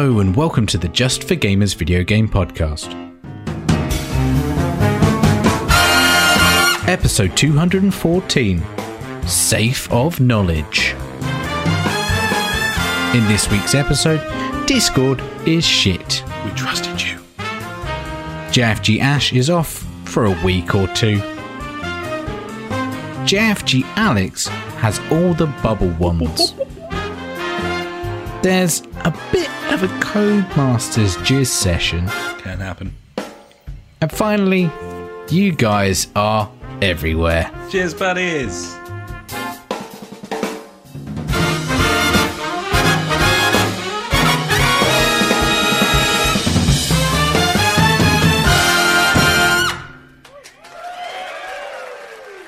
Hello, and welcome to the Just for Gamers video game podcast. Episode 214 Safe of Knowledge. In this week's episode, Discord is shit. We trusted you. JFG Ash is off for a week or two. JFG Alex has all the bubble wands. There's a bit of a Codemasters Jizz session. Can happen. And finally, you guys are everywhere. Cheers, buddies.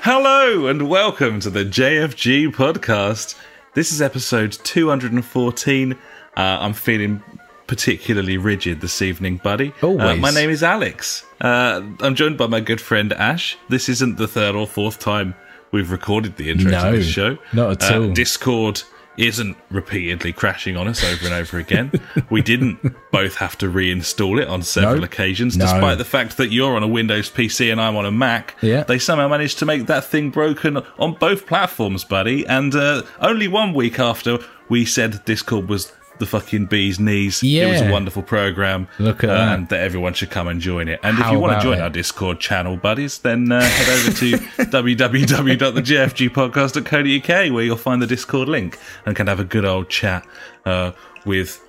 Hello and welcome to the JFG podcast. This is episode 214. Uh, I'm feeling particularly rigid this evening, buddy. Uh, my name is Alex. Uh, I'm joined by my good friend Ash. This isn't the third or fourth time we've recorded the intro No, to this show. not at Uh, all. Discord isn't repeatedly crashing on us over and over again. we didn't both have to reinstall it on several No. occasions, No. despite the fact that you're on a Windows PC and I'm on a Mac. Yeah. They somehow managed to make that thing broken on both platforms, buddy. And uh, only one week after we said Discord was the fucking bee's knees. Yeah. It was a wonderful program. Look at uh, that. And that everyone should come and join it. And if you want to join it? our Discord channel, buddies, then uh, head over to www.thejfgpodcast.co.uk where you'll find the Discord link and can have a good old chat uh, with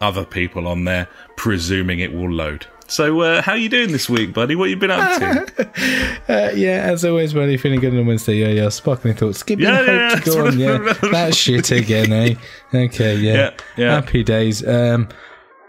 other people on there, presuming it will load. So, uh, how you doing this week, buddy? What have you been up to? Uh, yeah, as always, buddy, feeling good on Wednesday. Yeah, yeah, sparkling thoughts. Give me Yeah, the yeah, to yeah. go on. Yeah, that shit again, eh? Okay, yeah. Yeah, yeah. Happy days. Um,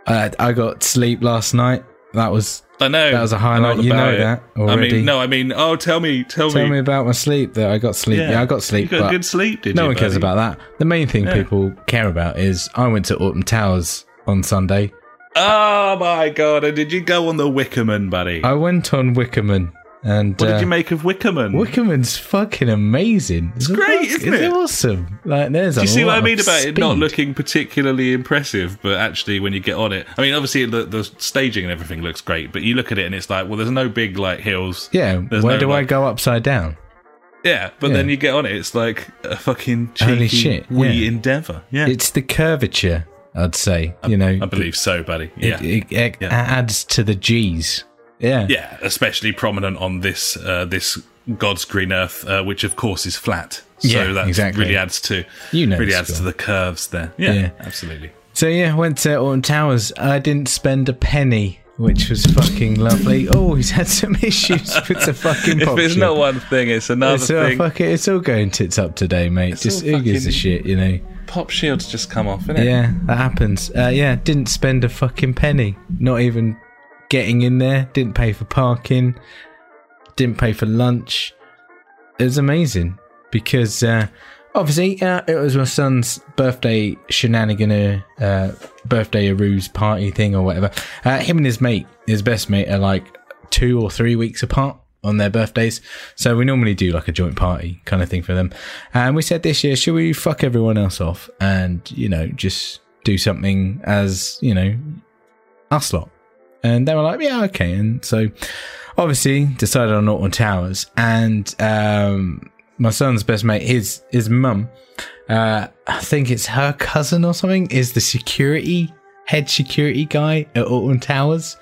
uh, I got sleep last night. That was I know That was a highlight. You know it. that I already. mean, no, I mean, oh, tell me, tell, Tell me about my sleep. That I got sleep. Yeah, I got sleep. You got good sleep, did no you? one cares about that. The main thing Yeah. people care about is I went to Alton Towers on Sunday. Oh my god! And did you go on the Wickerman, buddy? I went on Wickerman, and what uh, did you make of Wickerman? Wickerman's fucking amazing. It's great, isn't it? It's awesome. Like, there's Do you see what I mean about it not looking particularly impressive, but actually when you get on it, I mean, obviously the, the staging and everything looks great, but you look at it and it's like, well, there's no big like hills. Yeah, There's where no, do I go upside down? Yeah, but Yeah. then you get on it, it's like a fucking cheeky Holy shit, wee yeah. endeavour. Yeah, It's the curvature, I'd say. You know, I believe so, buddy. Yeah, it, it, it Yeah. adds to the G's. Yeah, yeah, especially prominent on this uh, this God's green earth, uh, which of course is flat. So Yeah, that exactly. really adds to You know really adds to the curves there. Yeah, Yeah. absolutely. So yeah, went to Alton Towers. I didn't spend a penny, which was fucking lovely. Oh, he's had some issues with the fucking If it's not one thing, it's another It's all, thing. fuck it, it's all going tits up today, mate. It's Just all who gives a shit, you know? Pop shields just come off, innit? Yeah, that happens. Uh, yeah, didn't spend a fucking penny. Not even getting in there. Didn't pay for parking. Didn't pay for lunch. It was amazing because uh, obviously uh, it was my son's birthday shenanigan, uh, birthday a ruse party thing or whatever. Uh, him and his mate, his best mate, are like two or three weeks apart on their birthdays. So we normally do like a joint party kind of thing for them. And we said this year, should we fuck everyone else off and, you know, just do something as, you know, us lot? And they were like, yeah, okay. And so obviously decided on Alton Towers and, um, my son's best mate, his, his mum, uh, I think it's her cousin or something, is the security, head security guy at Alton Towers.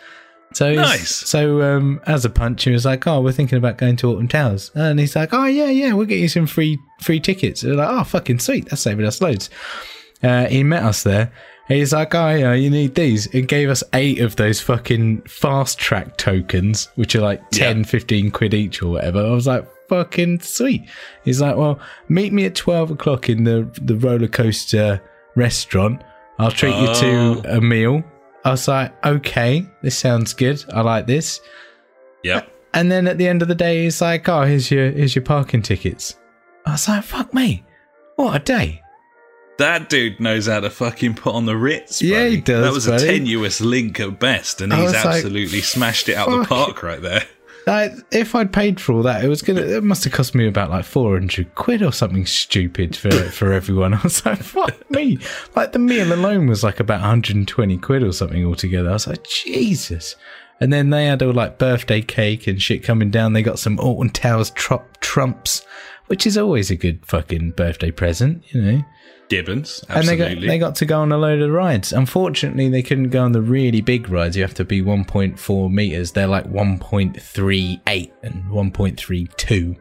So Nice. So um, as a punch, he was like, "Oh, we're thinking about going to Alton Towers," and he's like, "Oh yeah, yeah, we'll get you some free free tickets." They're like, "Oh, fucking sweet, that's saving us loads." Uh, he met us there. He's like, "Oh yeah, you need these," and gave us eight of those fucking fast track tokens, which are like 10, Yeah. 15 quid each or whatever. I was like, "Fucking sweet." He's like, "Well, meet me at twelve o'clock in the the roller coaster restaurant. I'll treat you Oh. to a meal." I was like, okay, this sounds good. I like this. Yep. And then at the end of the day, he's like, oh, here's your here's your parking tickets. I was like, fuck me, what a day. That dude knows how to fucking put on the Ritz. Yeah, he does, That was buddy. a tenuous link at best, and I he's was like, absolutely smashed it out the park right there. Like, if I'd paid for all that, it was gonna. It must have cost me about like four hundred quid or something stupid for for everyone. I was like, "Fuck me!" Like the meal alone was like about one hundred and twenty quid or something altogether. I was like, "Jesus!" And then they had all like birthday cake and shit coming down. They got some Alton Towers tr- trumps, which is always a good fucking birthday present, you know. Gibbons, And they got they got to go on a load of rides. Unfortunately, they couldn't go on the really big rides. You have to be 1.4 meters. They're like 1.38 and 1.32.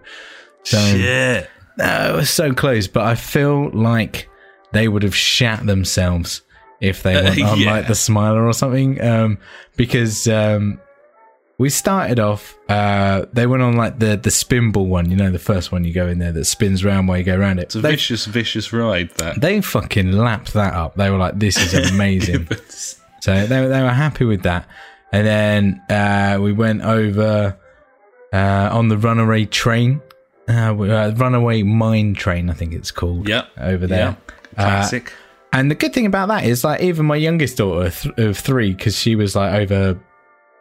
So Shit. no, it was so close. But I feel like they would have shat themselves if they went on yeah. like the Smiler or something. Um, because um, we started off. Uh, they went on like the the spinball one. You know, the first one you go in there that spins round while you go around it. It's a They vicious, vicious ride. That. they fucking lapped that up. They were like, "This is amazing." so they were- they were happy with that. And then uh, we went over uh, on the runaway train, uh, uh, runaway mine train, I think it's called. Yeah, over there. Yeah. Classic. And the good thing about that is, like, even my youngest daughter th- of three, because she was like over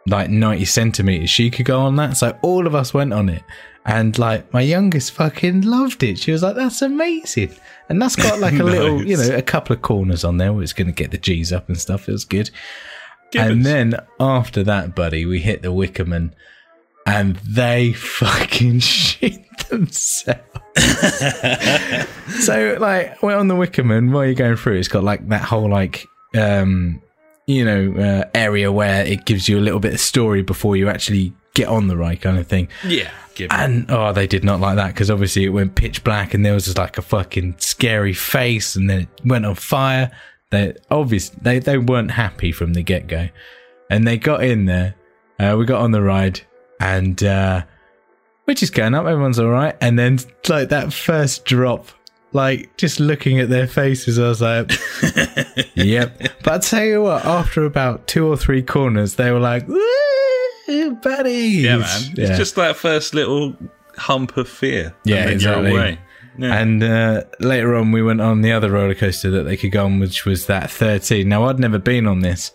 like 90 centimeters, she could go on that. So all of us went on it. And like, my youngest fucking loved it. She was like, that's amazing. And that's got like a little, you know, a couple of corners on there where it's going to get the G's up and stuff. It was good. Gibbons. And then after that, buddy, we hit the Wickerman and they fucking shit themselves. so, like, we're on the Wickerman while you're going through, it's got like that whole, like, um, you know, uh, area where it gives you a little bit of story before you actually get on the ride, kind of thing. yeah. And oh, they did not like that because obviously it went pitch black and there was just like a fucking scary face and then it went on fire. They obvious they they weren't happy from the get go, and they got in there. Uh, we got on the ride and uh, we're just going up. Everyone's all right, and then like that first drop. Like just looking at their faces, I was like, "Yep." But I tell you what, after about two or three corners, they were like, "Woo, buddies!" yeah, man. It's just that first little hump of fear. Yeah, exactly. Yeah. And uh, later on, we went on the other roller coaster that they could go on, which was that 13. Now, I'd never been on this.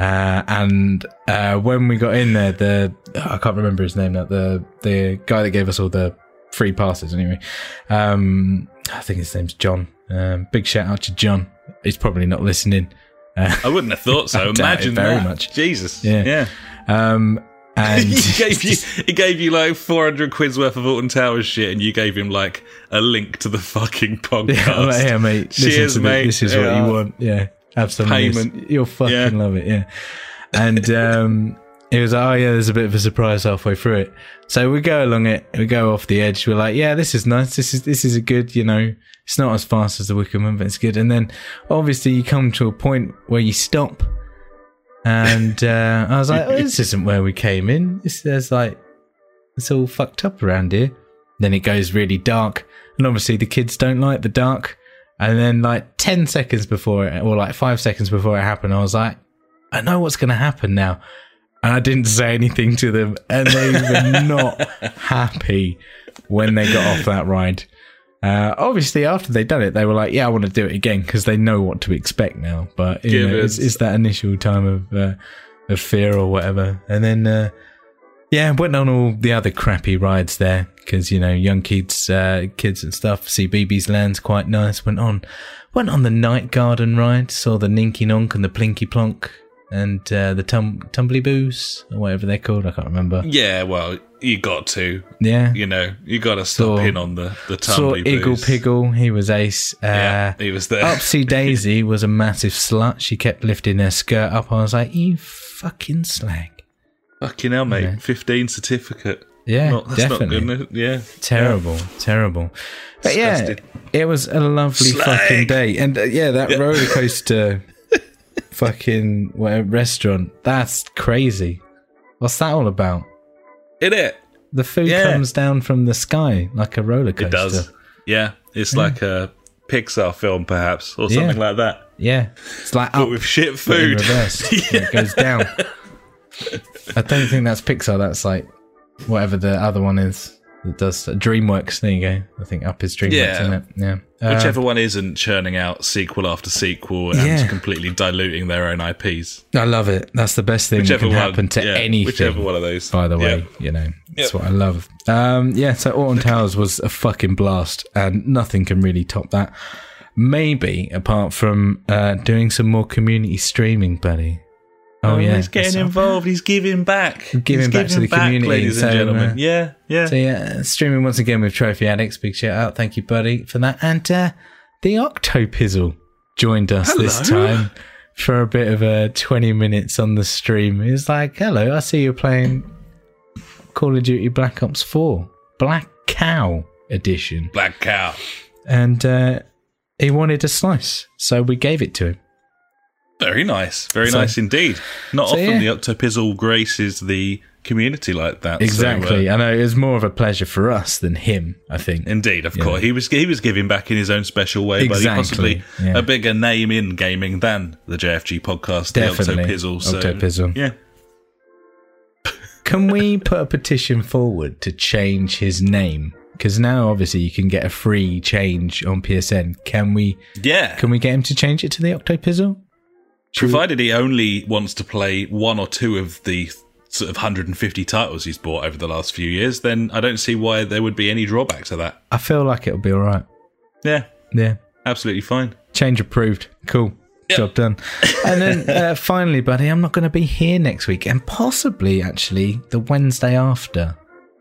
Uh, and uh, when we got in there, the I can't remember his name now. The the guy that gave us all the free passes, anyway. Um, I think his name's John. Um, big shout out to John. He's probably not listening. Uh, I wouldn't have thought so. I doubt it Imagine very that. much. Jesus. Yeah. Yeah. um, and he gave you he gave you like 400 quid's worth of Alton Towers shit and you gave him like a link to the fucking podcast. Yeah, like, yeah, mate. Cheers, me. mate. This is Yeah. what you want. Yeah, absolutely. Payment. You'll fucking Yeah. love it. Yeah. And um, it was like, oh yeah, there's a bit of a surprise halfway through it. So we go along it. We go off the edge. We're like, yeah, this is nice. This is this is a good. You know, it's not as fast as the Wickerman, but it's good. And then obviously you come to a point where you stop. And uh, I was like, oh, this isn't where we came in. This there's like it's all fucked up around here. Then it goes really dark, and obviously the kids don't like the dark. And then, like ten seconds before it, or like five seconds before it happened, I was like, I know what's going to happen now. And I didn't say anything to them, and they were not happy when they got off that ride. Uh, obviously, after they'd done it, they were like, "Yeah, I want to do it again" because they know what to expect now. But you know, it's, it's that initial time of uh, of fear or whatever, and then uh, yeah, went on all the other crappy rides there because you know young kids, uh, kids and stuff. CBeebies Land's quite nice. Went on, went on the Night Garden ride. Saw the Ninky Nonk and the Plinky Plonk and uh, the tum- Tombliboos or whatever they're called. I can't remember. Yeah, well, you got to. Yeah, You know, you got to stop Saw- in on the the saw tumbly Iggle boos. Piggle. He was ace. Uh, Yeah, he was there. Upsy Daisy was a massive slut. She kept lifting her skirt up. I was like, you fucking slag. Fucking hell, mate. Yeah. 15 certificate. Yeah, Not- that's definitely. not good. Yeah. Terrible, terrible. But yeah, Disgusting. it was a lovely Slag. fucking day. And uh, yeah, that roller coaster fucking whatever, restaurant, that's crazy. What's that all about? In it. The food Yeah. comes down from the sky like a roller coaster. It does. Yeah. It's like a Pixar film, perhaps, or something Yeah. like that. Yeah. It's like But up with shit food. reverse. Yeah, It goes down. I don't think that's Pixar. That's like whatever the other one is that does DreamWorks. There you go. I think up is DreamWorks, Yeah. isn't it? Yeah. Uh, Whichever one isn't churning out sequel after sequel and Yeah. completely diluting their own IPs. I love it. That's the best thing Whichever that can one happen to yeah, anything. Whichever one of those. By the way, Yeah. you know, That's what I love. Um, yeah, so Alton Towers was a fucking blast, and nothing can really top that. Maybe apart from uh, doing some more community streaming, buddy. Oh, yeah, he's getting involved. He's giving back. Giving He's back to the community, ladies so, and gentlemen. uh, yeah, yeah. So yeah, streaming once again with Trophy Addicts. Big shout out, thank you, buddy, for that. And uh, the Octopizzle joined us this time for a bit of a twenty minutes on the stream. He was like, "Hello, I see you're playing Call of Duty Black Ops Four Black Cow Edition," Black cow. and uh, he wanted a slice, so we gave it to him. Very nice. Very So- nice indeed. Not so, often yeah. the Octopizzle graces the community like that. so, uh, Exactly. I know it was more of a pleasure for us than him. I think. Indeed, of course, he was he was giving back in his own special way, but Exactly, possibly yeah. a bigger name in gaming than the JFG podcast, Definitely, the Octopizzle. So, Octopizzle. yeah, Can we put a petition forward to change his name? Because now, obviously, you can get a free change on PSN. Can we? yeah. Can we get him to change it to the Octopizzle? Provided he only wants to play one or two of the sort of 150 titles he's bought over the last few years, then I don't see why there would be any drawback to that. I feel like it'll be all right. Yeah, Yeah, absolutely fine. change approved. Cool. Job done. And then uh, finally, buddy, I'm not going to be here next week, and possibly actually the Wednesday after.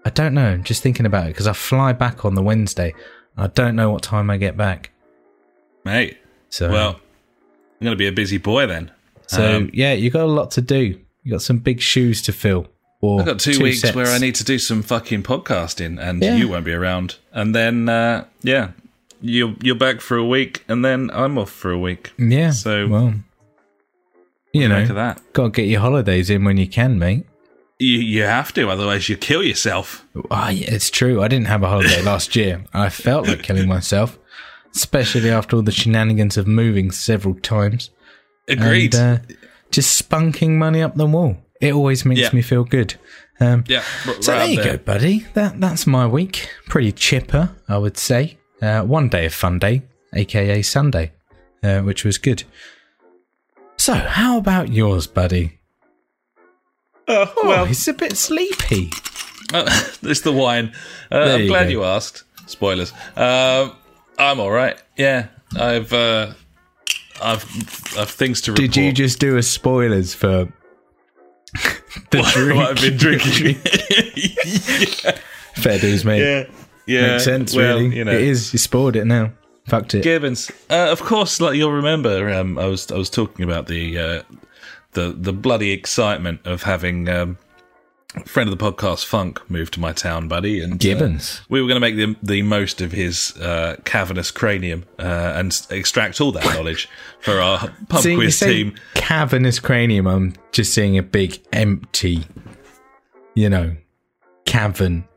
I don't know. I'm just thinking about it because I fly back on the Wednesday. I don't know what time I get back. Mate, So well, I'm going to be a busy boy then. So Um, yeah, you got a lot to do. You got some big shoes to fill. I've got two, weeks sets. where I need to do some fucking podcasting, and Yeah. you won't be around. And then, uh, yeah, you're you're back for a week, and then I'm off for a week. Yeah. So- well, you know, that. got to get your holidays in when you can, mate. You you have to, otherwise you kill yourself. Ah, yeah, it's true. I didn't have a holiday last year. I felt like killing myself, especially after all the shenanigans of moving several times. Agreed. And, uh, just spunking money up the wall. It always makes Yeah. me feel good. Um, yeah, r- So right there you there. go, buddy. That that's my week. Pretty chipper, I would say. Uh, one day of fun day, aka Sunday, uh, which was good. So, how about yours, buddy? Oh, Oh, well, he's a bit sleepy. Uh, it's the wine. Uh, I'm glad go. you asked. Spoilers. Um I'm all right. Yeah, I've uh, I've I've things to report. Did you just do a spoilers for the drink? what I've been drinking? Fair dues, mate. yeah, yeah. Makes sense, well, really. You know, It is. You spoiled it now. Fucked it. Gibbons. Uh, of course, like you'll remember, um, I was I was talking about the uh, the the bloody excitement of having um, friend of the podcast Funk moved to my town, buddy, and uh, Gibbons. we were going to make the the most of his uh, cavernous cranium uh, and extract all that knowledge for our pub See, quiz team. cavernous cranium. I'm just seeing a big empty, you know, cavern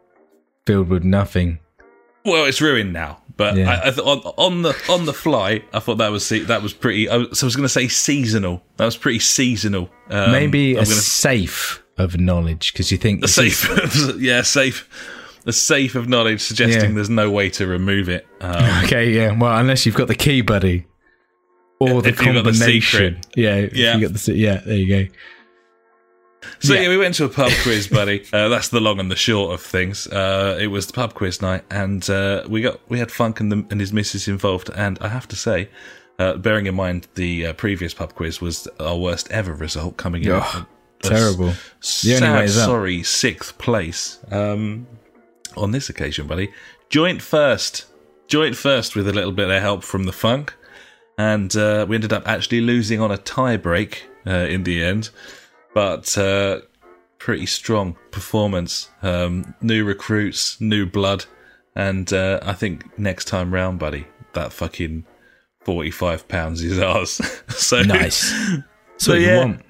filled with nothing. Well, it's ruined now. But Yeah. I, I th- on, on the on the fly, I thought that was se- that was pretty. I was, so I was going to say seasonal. That was pretty seasonal. Um, Maybe I'm a gonna safe of knowledge because you think a this is- safe, yeah, safe, a safe of knowledge suggesting Yeah. there's no way to remove it. Um, Okay, yeah. Well, unless you've got the key, buddy, or the you've the combination. yeah, if Yeah. You got the yeah. There you go. so Yeah. yeah. we went to a pub quiz, buddy. Uh, that's the long and the short of things. Uh, it was the pub quiz night, and uh, we got we had Funk and, the, and his missus involved. And I have to say, uh, bearing in mind the uh, previous pub quiz was our worst ever result, coming in. Ugh, at a terrible. Sad, way is up. sorry, sixth place. Um, on this occasion, buddy, joint first, joint first with a little bit of help from the funk, and uh, we ended up actually losing on a tie break uh, in the end, but uh, pretty strong performance. Um, new recruits, new blood, and uh, I think next time round, buddy, that fucking forty-five pounds is ours. so Nice. So yeah, want.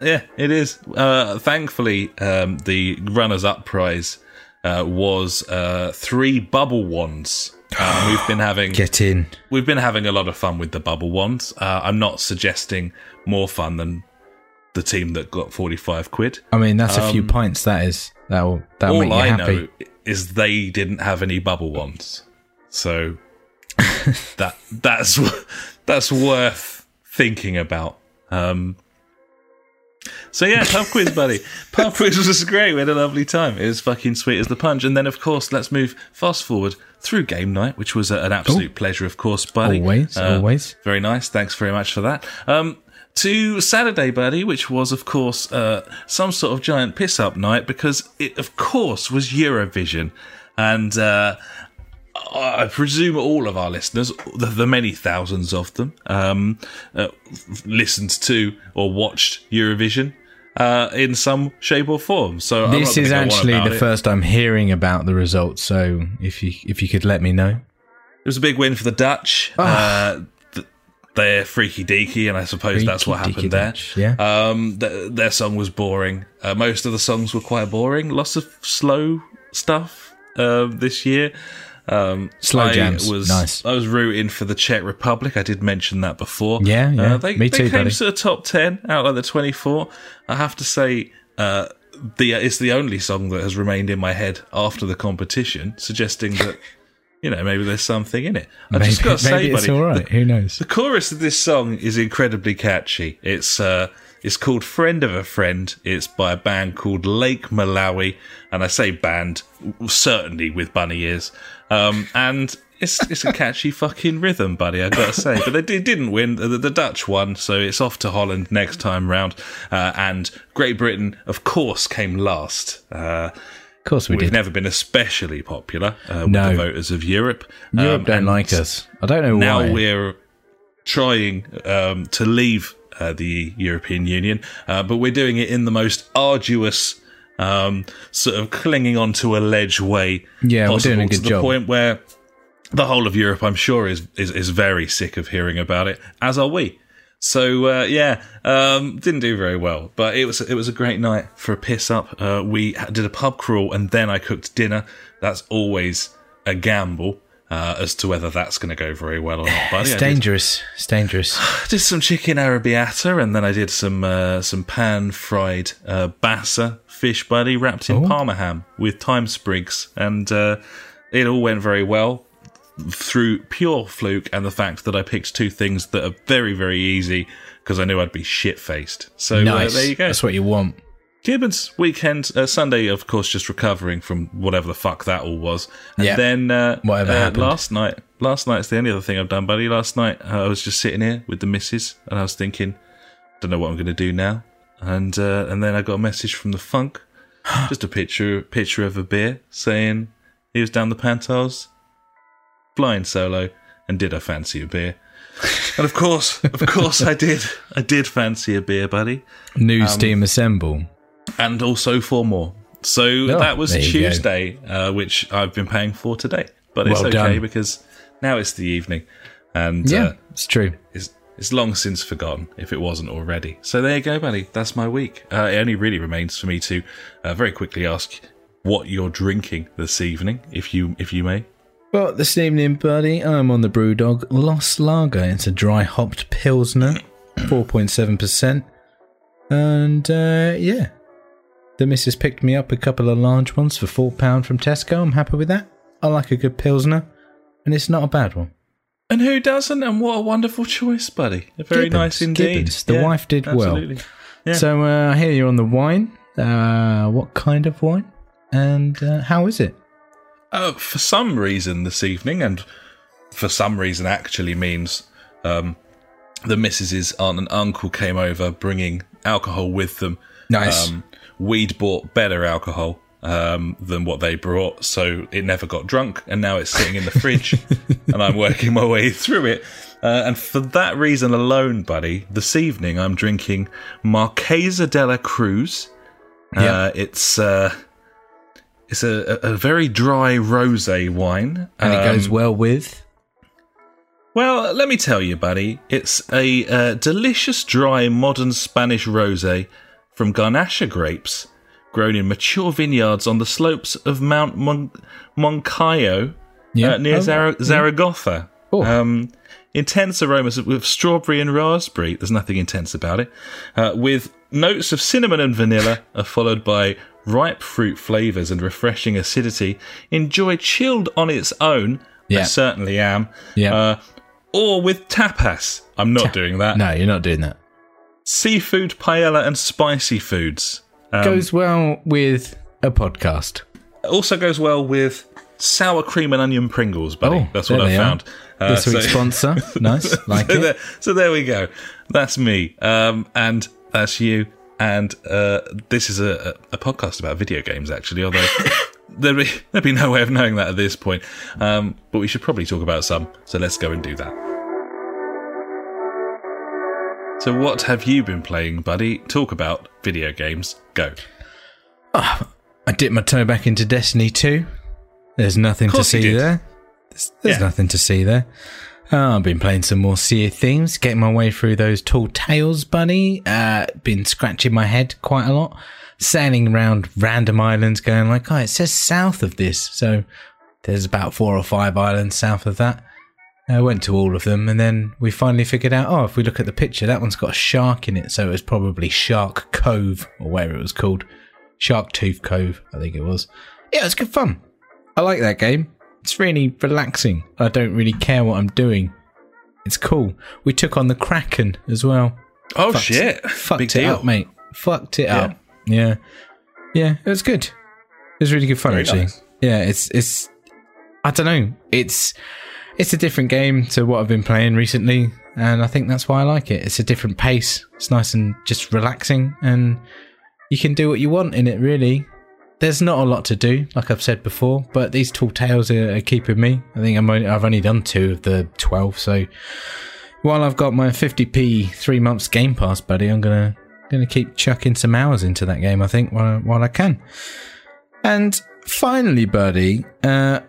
Yeah, it is. Uh, thankfully, um, the runners-up prize uh, was uh, three bubble wands. Uh, we've been having Get in. we've been having a lot of fun with the bubble wands. Uh, I'm not suggesting more fun than the team that got 45 quid. I mean, that's a few pints. That is. That will. That'll All make you I happy. know is they didn't have any bubble wands, so that that's that's worth thinking about. Um, So yeah, pub quiz, buddy. Pub quiz was great. We had a lovely time. It was fucking sweet as the punch. And then, of course, let's move fast forward through game night, which was an absolute pleasure, of course, buddy. Always, Uh, always. Very nice. Thanks very much for that. Um, to Saturday, buddy, which was, of course, uh, some sort of giant piss up night because it, of course, was Eurovision. And, uh, I presume all of our listeners, the, the many thousands of them, um, uh, listened to or watched Eurovision uh, in some shape or form. So This is gonna go on actually the it. first I'm hearing about the results. So if you if you could let me know. It was a big win for the Dutch. Uh, th- they're freaky deaky, and I suppose that's what happened there. Dutch, yeah. Um, th- their song was boring. Uh, most of the songs were quite boring. Lots of slow stuff uh, this year. Um, Slow I jams. Was, Nice. I was rooting for the Czech Republic. I did mention that before. Yeah, yeah. Uh, they, Me they too, came buddy. to the top ten out of the twenty-four. I have to say, uh, the it's the only song that has remained in my head after the competition, suggesting that. You know, maybe there's something in it. I Maybe, just got to say, maybe it's buddy, all right. Who knows? the chorus of this song is incredibly catchy. It's uh, it's called "Friend of a Friend." It's by a band called Lake Malawi, and I say band certainly with bunny ears. Um, and it's it's a catchy fucking rhythm, buddy. I gotta say, but they did, didn't win. The, the Dutch won, so it's off to Holland next time round. Uh, and Great Britain, of course, came last. Uh, Of course we we've did. never been especially popular uh, with No. the voters of Europe. Europe Um, don't like us. I don't know why. now why. we're trying um, to leave uh, the European Union, uh, but we're doing it in the most arduous, um, sort of clinging onto a ledge way. Yeah, we're doing a good to good the job. point where the whole of Europe, I'm sure, is is, is very sick of hearing about it, as are we. So uh, yeah, um, didn't do very well, but it was it was a great night for a piss up. Uh, we did a pub crawl and then I cooked dinner. That's always a gamble uh, as to whether that's going to go very well or not. Buddy, It's did, dangerous. It's dangerous. did some chicken arrabbiata and then I did some uh, some pan fried uh, bassa fish, buddy, wrapped in Oh. parma ham with thyme sprigs, and uh, it all went very well through pure fluke and the fact that I picked two things that are very, very easy because I knew I'd be shit faced. So nice. uh, there you go. That's what you want. Gibbons weekend, uh, Sunday, of course, just recovering from whatever the fuck that all was. And Yeah. then uh, Whatever uh, happened. last night, last night's the only other thing I've done, buddy. Last night uh, I was just sitting here with the missus and I was thinking, I don't know what I'm going to do now. And uh, and then I got a message from the funk, just a picture picture of a beer saying he was down the pantiles, flying solo, and did I fancy a beer? And of course, of course, I did. I did fancy a beer, buddy New Um, Steam Assemble. And also four more. So that was Oh, you go. Tuesday, uh, which I've been paying for today. But it's Well okay done. because now it's the evening, and Yeah, uh, it's true. it's, it's long since forgotten if it wasn't already. So there you go, buddy. That's my week. Uh, it only really remains for me to uh, very quickly ask what you're drinking this evening, if you if you may. Well, this evening, buddy, I'm on the Brewdog Lost Lager. It's a dry hopped Pilsner, 4.7%. And uh, yeah, the missus picked me up a couple of large ones for £4 from Tesco. I'm happy with that. I like a good Pilsner, and it's not a bad one. And who doesn't? And what a wonderful choice, buddy. Very Gibbons, nice indeed. Gibbons. The wife did well. absolutely. Yeah. So uh, I hear you're on the wine. Uh, what kind of wine? And uh, how is it? Uh, for some reason this evening, and for some reason actually means um, the missus's aunt and uncle came over bringing alcohol with them. Nice. Um, we'd bought better alcohol um, than what they brought, so it never got drunk, and now it's sitting in the fridge, and I'm working my way through it. Uh, and for that reason alone, buddy, this evening I'm drinking Marquesa de la Cruz. Uh, Yeah. it's uh, it's a, a, very dry rosé wine, and it goes Um, well with. well, let me tell you, buddy, it's a uh, delicious, dry, modern Spanish rosé from Garnacha grapes, grown in mature vineyards on the slopes of Mount Mon- Moncayo Yeah. uh, near Oh, Zara- Zaragoza. Oh. Um, intense aromas with strawberry and raspberry. There's nothing intense about it. Uh, with notes of cinnamon and vanilla, are followed by ripe fruit flavors and refreshing acidity. Enjoy chilled on its own. I certainly am. Yeah. Uh, or with tapas. I'm not doing that. No, you're not doing that. Seafood paella and spicy foods. Um, Goes well with a podcast. also goes well with sour cream and onion Pringles, buddy. Oh, That's what I found. Uh, This week's sponsor. Nice. Like so, it. there, so there we go. That's me, um, and that's you. And uh, this is a, a podcast about video games, actually. Although there'd be there'd be no way of knowing that at this point. Um, but we should probably talk about some. So let's go and do that. So what have you been playing, buddy? Talk about video games. Go. I dipped my toe back into Destiny 2. There's nothing to see there. There's, there's Yeah. nothing to see there. Uh, I've been playing some more Sea of Thieves, getting my way through those tall tales, bunny. Uh, been scratching my head quite a lot, sailing around random islands, going like, oh, it says south of this. So there's about four or five islands south of that. I went to all of them, and then we finally figured out. Oh, if we look at the picture, that one's got a shark in it, so it was probably Shark Cove or where it was called, Shark Tooth Cove, I think it was. Yeah, it was good fun. I like that game. It's really relaxing. I don't really care what I'm doing. It's cool. We took on the Kraken as well. Oh Fucked- shit! Fucked Big it deal. up, mate. Fucked it Yeah. up. Yeah. Yeah, it was good. It was really good fun Very actually. nice. Yeah, it's it's I don't know. It's it's a different game to what I've been playing recently, and I think that's why I like it. It's a different pace. It's nice and just relaxing and you can do what you want in it really. There's not a lot to do, like I've said before, but these tall tales are, are keeping me. I think I'm only, I've only done two of the 12, so while I've got my 50p three months Game Pass, buddy, I'm gonna gonna keep chucking some hours into that game. I think while while I can. And finally, buddy, uh,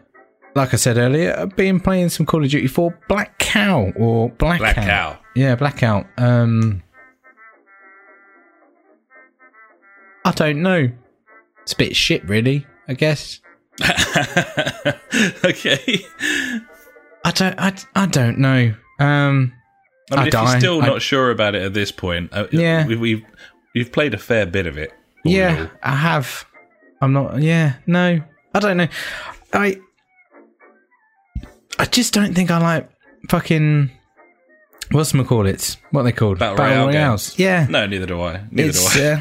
like I said earlier, I've been playing some Call of Duty 4 Black Cow or Blackout. Black Cow. Yeah, Blackout. Um, I don't know. It's a bit shit, really. I guess. okay. I don't. I, I don't know. Um, I mean, I if die. you're still I- not sure about it at this point, uh, Yeah. we, we've you've played a fair bit of it. yeah. I have. I'm not. Yeah, no, I don't know. I. I just don't think I like fucking. What's call it? What are they called? Battle Royale royales. Yeah, No, neither do I. Neither it's do I.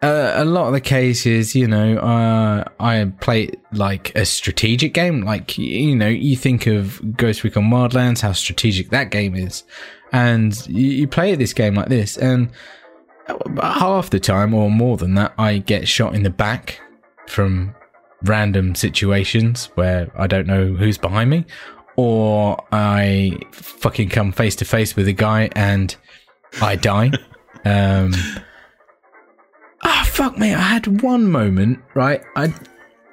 uh, uh, a lot of the cases, you know, uh, I play like a strategic game. Like you know, you think of Ghost Recon Wildlands, how strategic that game is, and you, you play this game like this, and half the time or more than that, I get shot in the back from random situations where I don't know who's behind me, or I fucking come face to face with a guy and I die. um, ah, fuck me! I had one moment, right? I,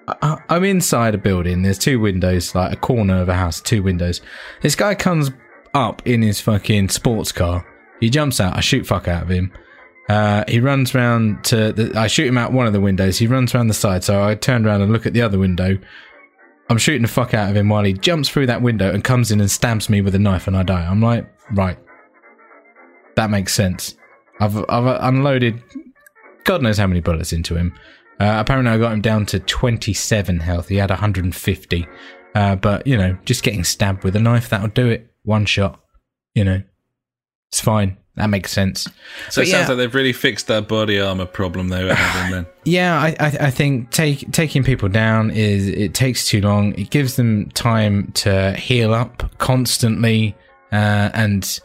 I I'm inside a building. There's two windows, like a corner of a house, two windows. This guy comes up in his fucking sports car. He jumps out. I shoot fuck out of him. Uh, he runs round to the, I shoot him out one of the windows. He runs around the side, so I turn around and look at the other window. I'm shooting the fuck out of him while he jumps through that window and comes in and stabs me with a knife, and I die. I'm like, right, that makes sense. I've I've unloaded, God knows how many bullets into him. Uh, apparently, I got him down to 27 health. He had 150. Uh, but you know, just getting stabbed with a knife that'll do it. One shot. You know, it's fine. That makes sense. So But it sounds like they've really fixed that body armor problem they were having then. Yeah, I, I, I think take, taking people down is it takes too long. It gives them time to heal up constantly, uh, and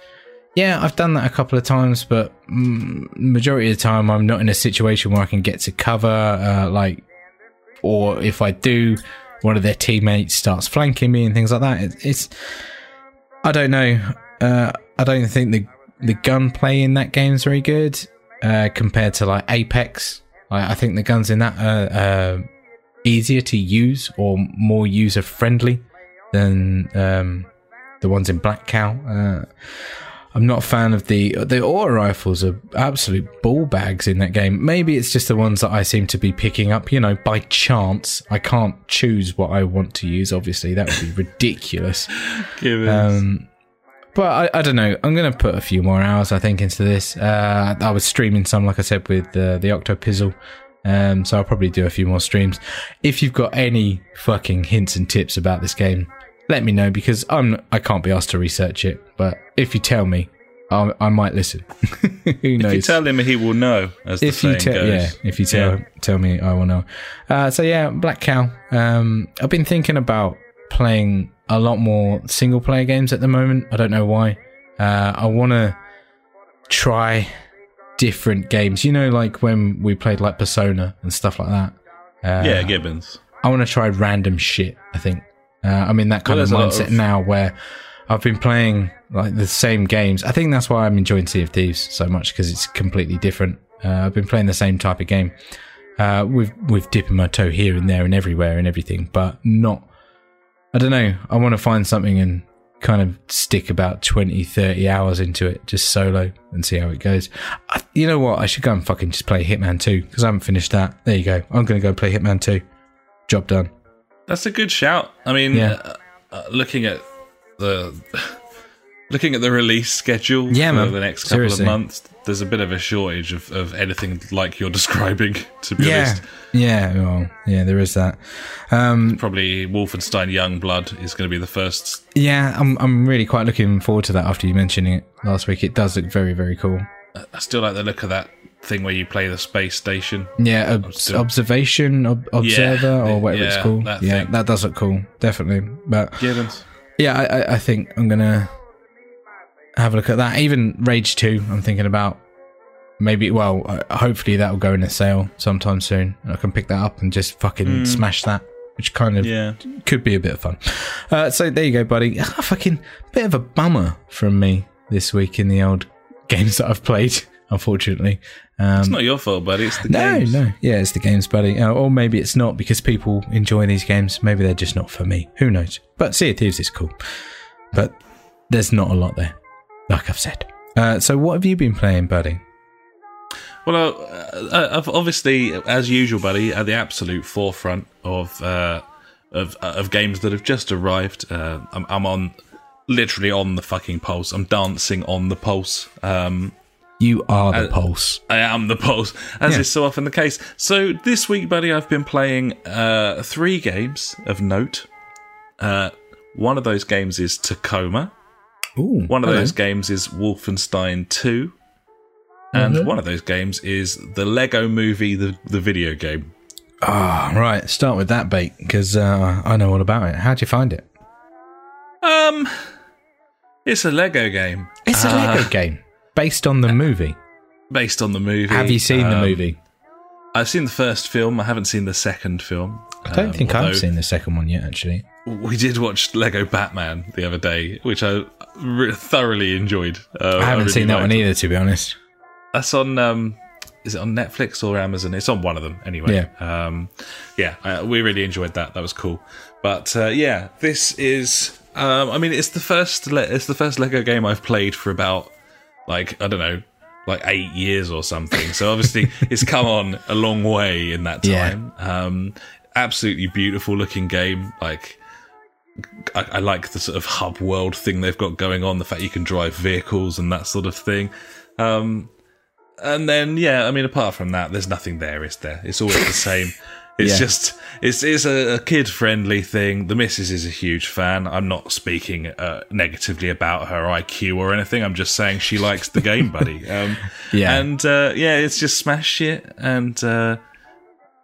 yeah, I've done that a couple of times, but majority of the time I'm not in a situation where I can get to cover. Uh, like, or if I do, one of their teammates starts flanking me and things like that. It, it's I don't know. Uh, I don't think the the gunplay in that game is very good uh, compared to like Apex. I, I think the guns in that are uh, easier to use or more user friendly than um, the ones in Black Cow. Uh, I'm not a fan of the the auto rifles are absolute ball bags in that game. Maybe it's just the ones that I seem to be picking up, you know, by chance. I can't choose what I want to use. Obviously, that would be ridiculous. Um, but I, I don't know. I'm going to put a few more hours, I think, into this. Uh, I was streaming some, like I said, with uh, the Octopizzle. Um, so I'll probably do a few more streams. If you've got any fucking hints and tips about this game, let me know because I'm I can't be asked to research it. But if you tell me, I, I might listen. Who knows? If you tell him, he will know. As the if you tell, goes. yeah, if you tell Yeah. tell me, I will know. Uh, so yeah, Black Cow. Um, I've been thinking about playing a lot more single player games at the moment. I don't know why. Uh, I want to try different games. You know, like when we played like Persona and stuff like that. Uh, yeah, Gibbons. I want to try random shit. I think uh, I'm in that kind Well, of there's a lot mindset of- now where I've been playing like the same games. I think that's why I'm enjoying Sea of Thieves so much because it's completely different. Uh, I've been playing the same type of game uh, with with dipping my toe here and there and everywhere and everything, but not. I don't know. I want to find something and kind of stick about 20, 30 hours into it, just solo and see how it goes. I, you know what? I should go and fucking just play Hitman 2 because I haven't finished that. There you go. I'm going to go play Hitman 2. Job done. That's a good shout. I mean, Yeah. uh, uh, looking at the looking at the release schedule Yeah, for man. the next couple Seriously. of months, there's a bit of a shortage of, of anything like you're describing. To be Yeah, honest, yeah, well, yeah, there is that. Um, probably Wolfenstein Youngblood is going to be the first. yeah, I'm I'm really quite looking forward to that. After you mentioning it last week, it does look very very cool. I still like the look of that thing where you play the space station. Yeah, ob- still- observation, ob- observer, Yeah, or whatever it's called. that yeah, thing. that does look cool, definitely. But Gibbons. yeah, I, I, I think I'm gonna have a look at that. Even Rage Two, I'm thinking about. Maybe, well, uh, hopefully that will go in a sale sometime soon, and I can pick that up and just fucking smash that, which kind of Yeah. could be a bit of fun. Uh, so there you go, buddy. Ah, fucking bit of a bummer from me this week in the old games that I've played. Unfortunately, um, It's not your fault, buddy. It's the no, games. no, no. yeah, it's the games, buddy. Uh, or maybe it's not because people enjoy these games. Maybe they're just not for me. Who knows? But Sea of Thieves is cool, but there's not a lot there, like I've said. Uh, so what have you been playing, buddy? Well, uh, I've obviously, as usual, buddy, at the absolute forefront of uh, of of games that have just arrived. Uh, I'm, I'm on, literally on the fucking pulse. I'm dancing on the pulse. Um, You are the Uh, pulse. I am the pulse, as Yeah. is so often the case. So this week, buddy, I've been playing uh, three games of note. Uh, one of those games is Tacoma. Ooh, One of hello. those games is Wolfenstein 2. And Mhm. one of those games is the Lego movie, the, the video game. Ah, right. Start with that bait because uh, I know all about it. How'd you find it? Um, it's a Lego game. It's a Uh, Lego game based on the movie. based on the movie. Have you seen the Um, movie? I've seen the first film. I haven't seen the second film. I don't Um, think although I've seen the second one yet. Actually, We did watch Lego Batman the other day, which I re- thoroughly enjoyed. Uh, I haven't really seen that one either. To be honest. That's on. Um, is it on Netflix or Amazon? It's on one of them anyway. Yeah. Um, yeah, uh, we really enjoyed that. That was cool. But uh, yeah, this is. Um, I mean, it's the first. Le- it's the first Lego game I've played for about like I don't know, like eight years or something. So obviously, it's come on a long way in that Yeah. time. Um, absolutely beautiful looking game. Like. I, I like the sort of hub world thing they've got going on. The fact you can drive vehicles and that sort of thing. Um, and then yeah, I mean, apart from that, there's nothing there, is there? It's always the same. It's Yeah. just it's it's a, a kid friendly thing. The missus is a huge fan. I'm not speaking uh, negatively about her IQ or anything. I'm just saying she likes the game, buddy. Um, Yeah. and uh, yeah, it's just smash shit, and uh,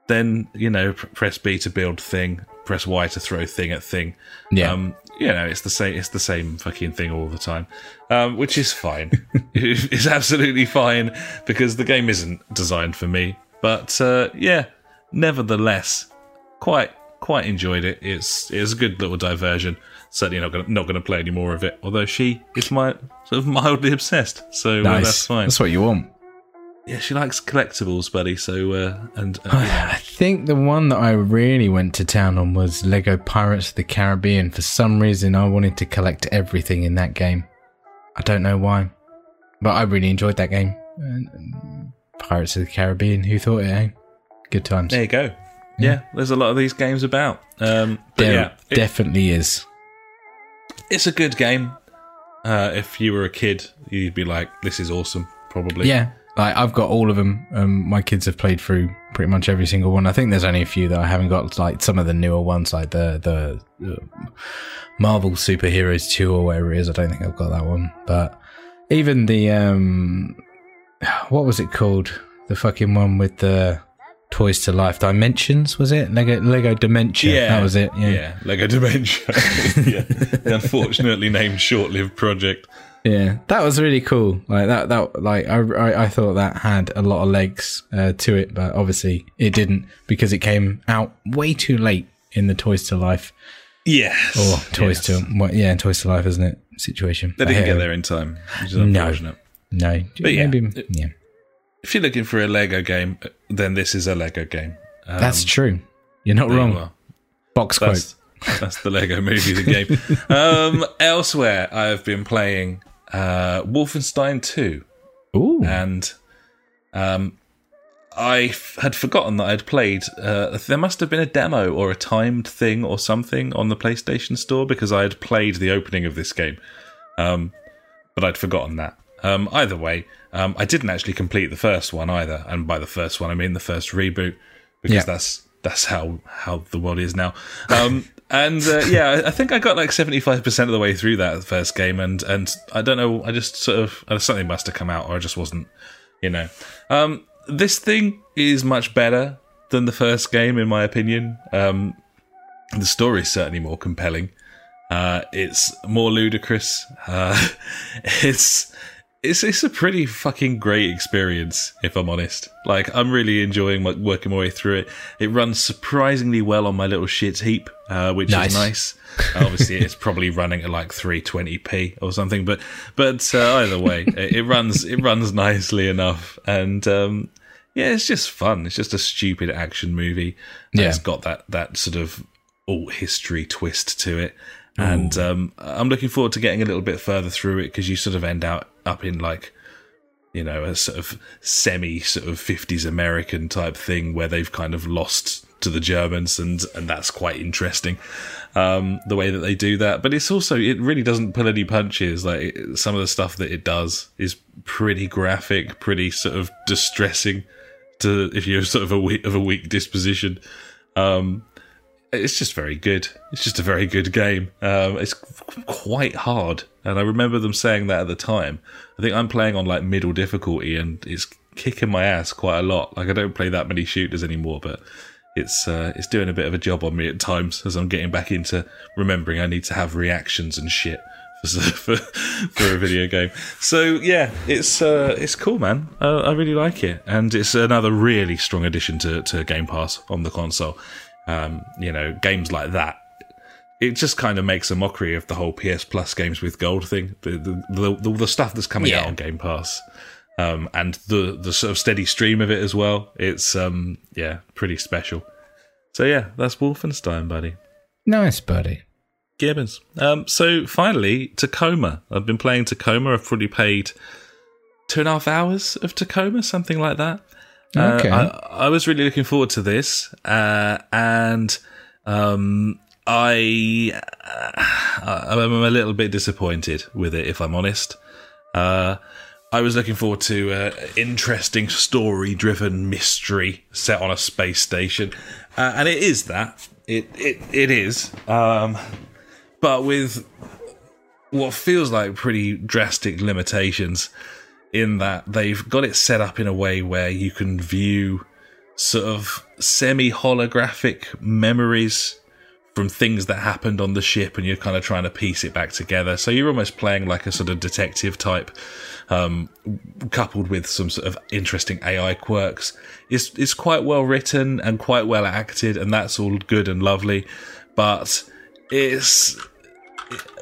then you know pr- press B to build thing, press Y to throw thing at thing. Yeah. Um, you know, it's the same. It's the same fucking thing all the time, um, which is fine. it's absolutely fine because the game isn't designed for me. But uh, yeah, nevertheless, quite quite enjoyed it. It's it's a good little diversion. Certainly not gonna not gonna play any more of it. Although she is my sort of mildly obsessed, so uh, nice. that's fine. That's what you want. Yeah, she likes collectibles, buddy. So uh, and uh, I think the one that I really went to town on was Lego Pirates of the Caribbean. For some reason, I wanted to collect everything in that game. I don't know why, but I really enjoyed that game. Pirates of the Caribbean. Who thought it? Eh? Good times. there you go. Yeah, there's a lot of these games about. Um, There yeah, it- definitely is. it's a good game. Uh, if you were a kid, you'd be like, "This is awesome." Probably. Yeah, like I've got all of them. Um, my kids have played through pretty much every single one. I think there's only a few that I haven't got, like some of the newer ones, like the the uh, Marvel superheroes two or whatever it is. I don't think I've got that one, but Even the um, what was it called? The fucking one with the Toys to Life Dimensions was it? Lego Lego Dementia. Yeah, that was it. Yeah, Yeah, Lego Dementia. yeah. The unfortunately named short-lived project. Yeah, that was really cool. Like that, that like I, I, I thought that had a lot of legs uh, to it, but obviously it didn't because it came out way too late in the Toys to Life Yes. or Toys Yes. to well, yeah, Toys to Life, isn't it? Situation. They didn't get there in time, which is No. unfortunate. No, But yeah, maybe, yeah, If you're looking for a Lego game, then this is a Lego game. Um, that's true. You're not wrong. Box quote. That's, that's the Lego movie, the game. um, elsewhere, I have been playing uh, Wolfenstein 2, Ooh, and um, I f- had forgotten that I'd played. Uh, there must have been a demo or a timed thing or something on the PlayStation Store because I had played the opening of this game, um, but I'd forgotten that. Um, either way, um, I didn't actually complete the first one either, and by the first one I mean the first reboot because Yeah. that's that's how how the world is now. And uh, yeah, I- I think I got like seventy five percent of the way through that first game, and and I don't know, I just sort of uh, something must have come out, or I just wasn't, you know. Um, this thing is much better than the first game, in my opinion. Um, the story is certainly more compelling. Uh, it's more ludicrous. Uh, it's it's it's a pretty fucking great experience, if I'm honest. Like I'm really enjoying my, working my way through it. It runs surprisingly well on my little shit heap, uh, which Nice. is nice. Obviously, it's probably running at like 320p or something, but but uh, either way, it, it runs it runs nicely enough, and um, yeah, it's just fun. It's just a stupid action movie. Yeah. It's got that that sort of alt history twist to it. And um, I'm looking forward to getting a little bit further through it because you sort of end out up in like, you know, a sort of semi sort of 50s American type thing where they've kind of lost to the Germans, and and that's quite interesting. Um, the way that they do that, but it's also it really doesn't pull any punches. Like it, some of the stuff that it does is pretty graphic, pretty sort of distressing to if you're sort of a weak, of a weak disposition. Um, it's just very good. It's just a very good game. Um, it's quite hard, and I remember them saying that at the time. I think I'm playing on like middle difficulty, and it's kicking my ass quite a lot. Like I don't play that many shooters anymore, but it's uh, it's doing a bit of a job on me at times as I'm getting back into remembering I need to have reactions and shit for for, a video game. So yeah, it's uh, it's cool, man. Uh, I really like it, and it's another really strong addition to to Game Pass on the console. Um, you know, games like that. It just kind of makes a mockery of the whole PS Plus games with gold thing. The the, the, the, the stuff that's coming out on Game Pass, um, and the the sort of steady stream of it as well. It's um, yeah, pretty special. So yeah, that's Wolfenstein, buddy. nice, buddy. Gibbons. Um, so finally, Tacoma. I've been playing Tacoma. I've probably paid two and a half hours of Tacoma, something like that. Uh, Okay. I, I was really looking forward to this, uh, and um, I uh, I'm a little bit disappointed with it, if I'm honest. Uh, I was looking forward to uh, interesting story-driven mystery set on a space station, uh, and it is that. It it it is, um, but with what feels like pretty drastic limitations in that they've got it set up in a way where you can view sort of semi holographic memories from things that happened on the ship and you're kind of trying to piece it back together. So you're almost playing like a sort of detective type, um, coupled with some sort of interesting AI quirks. It's, it's quite well written and quite well acted and that's all good and lovely, but it's,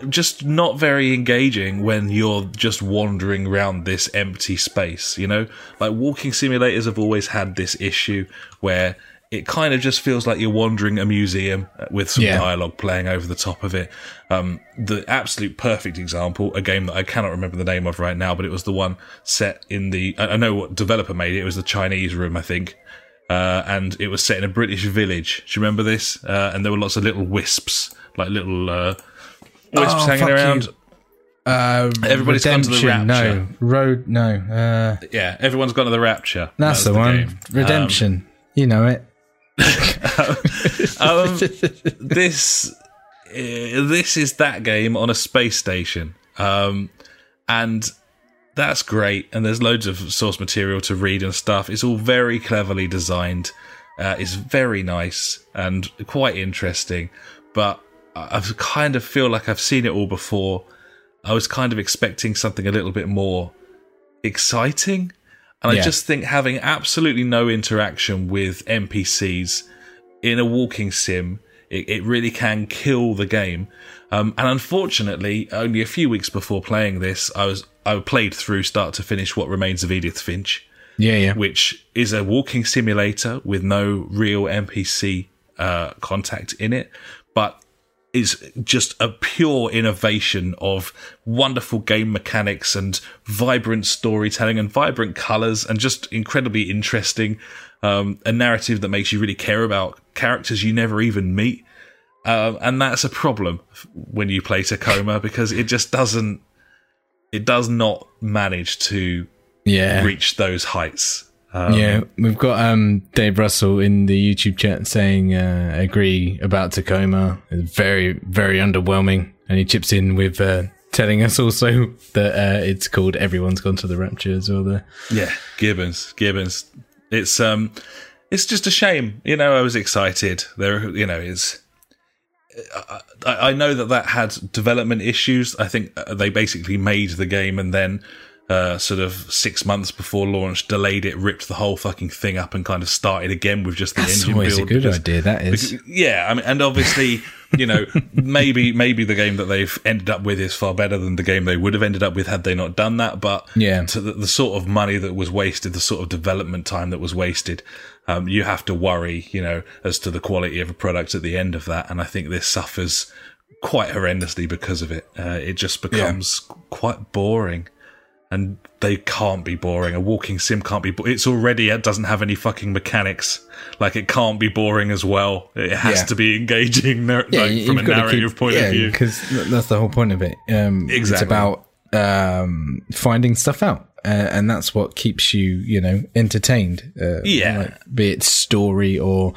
just not very engaging when you're just wandering around this empty space, you know? Like walking simulators have always had this issue where it kind of just feels like you're wandering a museum with some Yeah. dialogue playing over the top of it. Um, the absolute perfect example, a game that I cannot remember the name of right now, but it was the one set in the, I know what developer made it, it was the Chinese room, I think. Uh, and it was set in a British village. Do you remember this? Uh, and there were lots of little wisps, like little, uh, wisps Oh, hanging around. you. Uh, Everybody's gone to the Redemption, Rapture. No, road. No, uh, Yeah, everyone's gone to the Rapture. that's That the was one. game. Redemption. you know it. Um, this uh, this is that game on a space station, um, and that's great. And there's loads of source material to read and stuff. It's all very cleverly designed. Uh, it's very nice and quite interesting. But I kind of feel like I've seen it all before. I was kind of expecting something a little bit more exciting. And I just think having absolutely no interaction with NPCs in a walking sim, it, it really can kill the game. Um, and unfortunately, only a few weeks before playing this, I was I played through start to finish What Remains of Edith Finch, Yeah, yeah. which is a walking simulator with no real NPC uh, contact in it, but is just a pure innovation of wonderful game mechanics and vibrant storytelling and vibrant colors and just incredibly interesting. Um, a narrative that makes you really care about characters you never even meet. Um, and that's a problem when you play Tacoma because it just doesn't, it does not manage to Yeah. reach those heights. Um, yeah, we've got um, Dave Russell in the YouTube chat saying uh, agree about Tacoma. It's very, very underwhelming, and he chips in with uh, telling us also that uh, it's called "Everyone's Gone to the Rapture" as well. There, Yeah, Gibbons, Gibbons. It's um, it's just a shame. You know, I was excited. There, you know, it's. I, I know that that had development issues. I think uh, they basically made the game and then. Uh, sort of six months before launch, delayed it, ripped the whole fucking thing up, and kind of started again with just the that's engine always build. a good because- idea. That is. yeah, I mean, and obviously, you know, maybe maybe the game that they've ended up with is far better than the game they would have ended up with had they not done that. But Yeah. to the, the sort of money that was wasted, the sort of development time that was wasted, um, you have to worry, you know, as to the quality of a product at the end of that. And I think this suffers quite horrendously because of it. Uh, it just becomes quite boring. And they can't be boring. A walking sim can't be. Bo- it's already. It doesn't have any fucking mechanics. Like it can't be boring as well. It has Yeah. to be engaging nar- like, from a narrative keep- point yeah, of view. because that's the whole point of it. Um, It's about um, finding stuff out, uh, and that's what keeps you, you know, entertained. Uh, Yeah. like, be it story or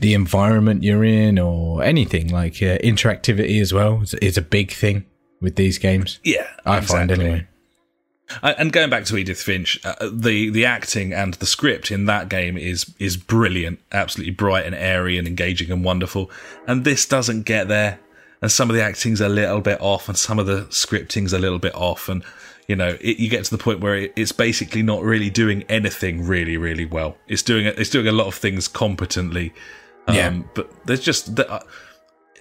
the environment you're in, or anything like uh, interactivity as well is, is a big thing with these games. Yeah, I find anyway. And going back to Edith Finch, uh, the the acting and the script in that game is is brilliant, absolutely bright and airy and engaging and wonderful. And this doesn't get there. And some of the acting's a little bit off, and some of the scripting's a little bit off. And you know, it, you get to the point where it, it's basically not really doing anything really, really well. It's doing it's doing a lot of things competently, um, Yeah. but there's just the, uh,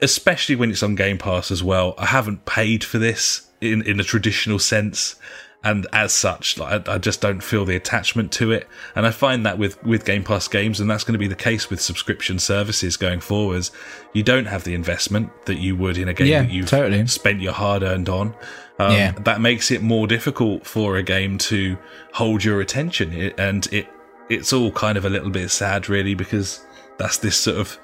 especially when it's on Game Pass as well. I haven't paid for this in in a traditional sense, and as such, like, I, I just don't feel the attachment to it. And I find that with with Game Pass games, and that's going to be the case with subscription services going forwards. You don't have the investment that you would in a game Yeah, that you've totally. spent your hard earned on. Um, Yeah. that makes it more difficult for a game to hold your attention, it, and it it's all kind of a little bit sad, really, because that's this sort of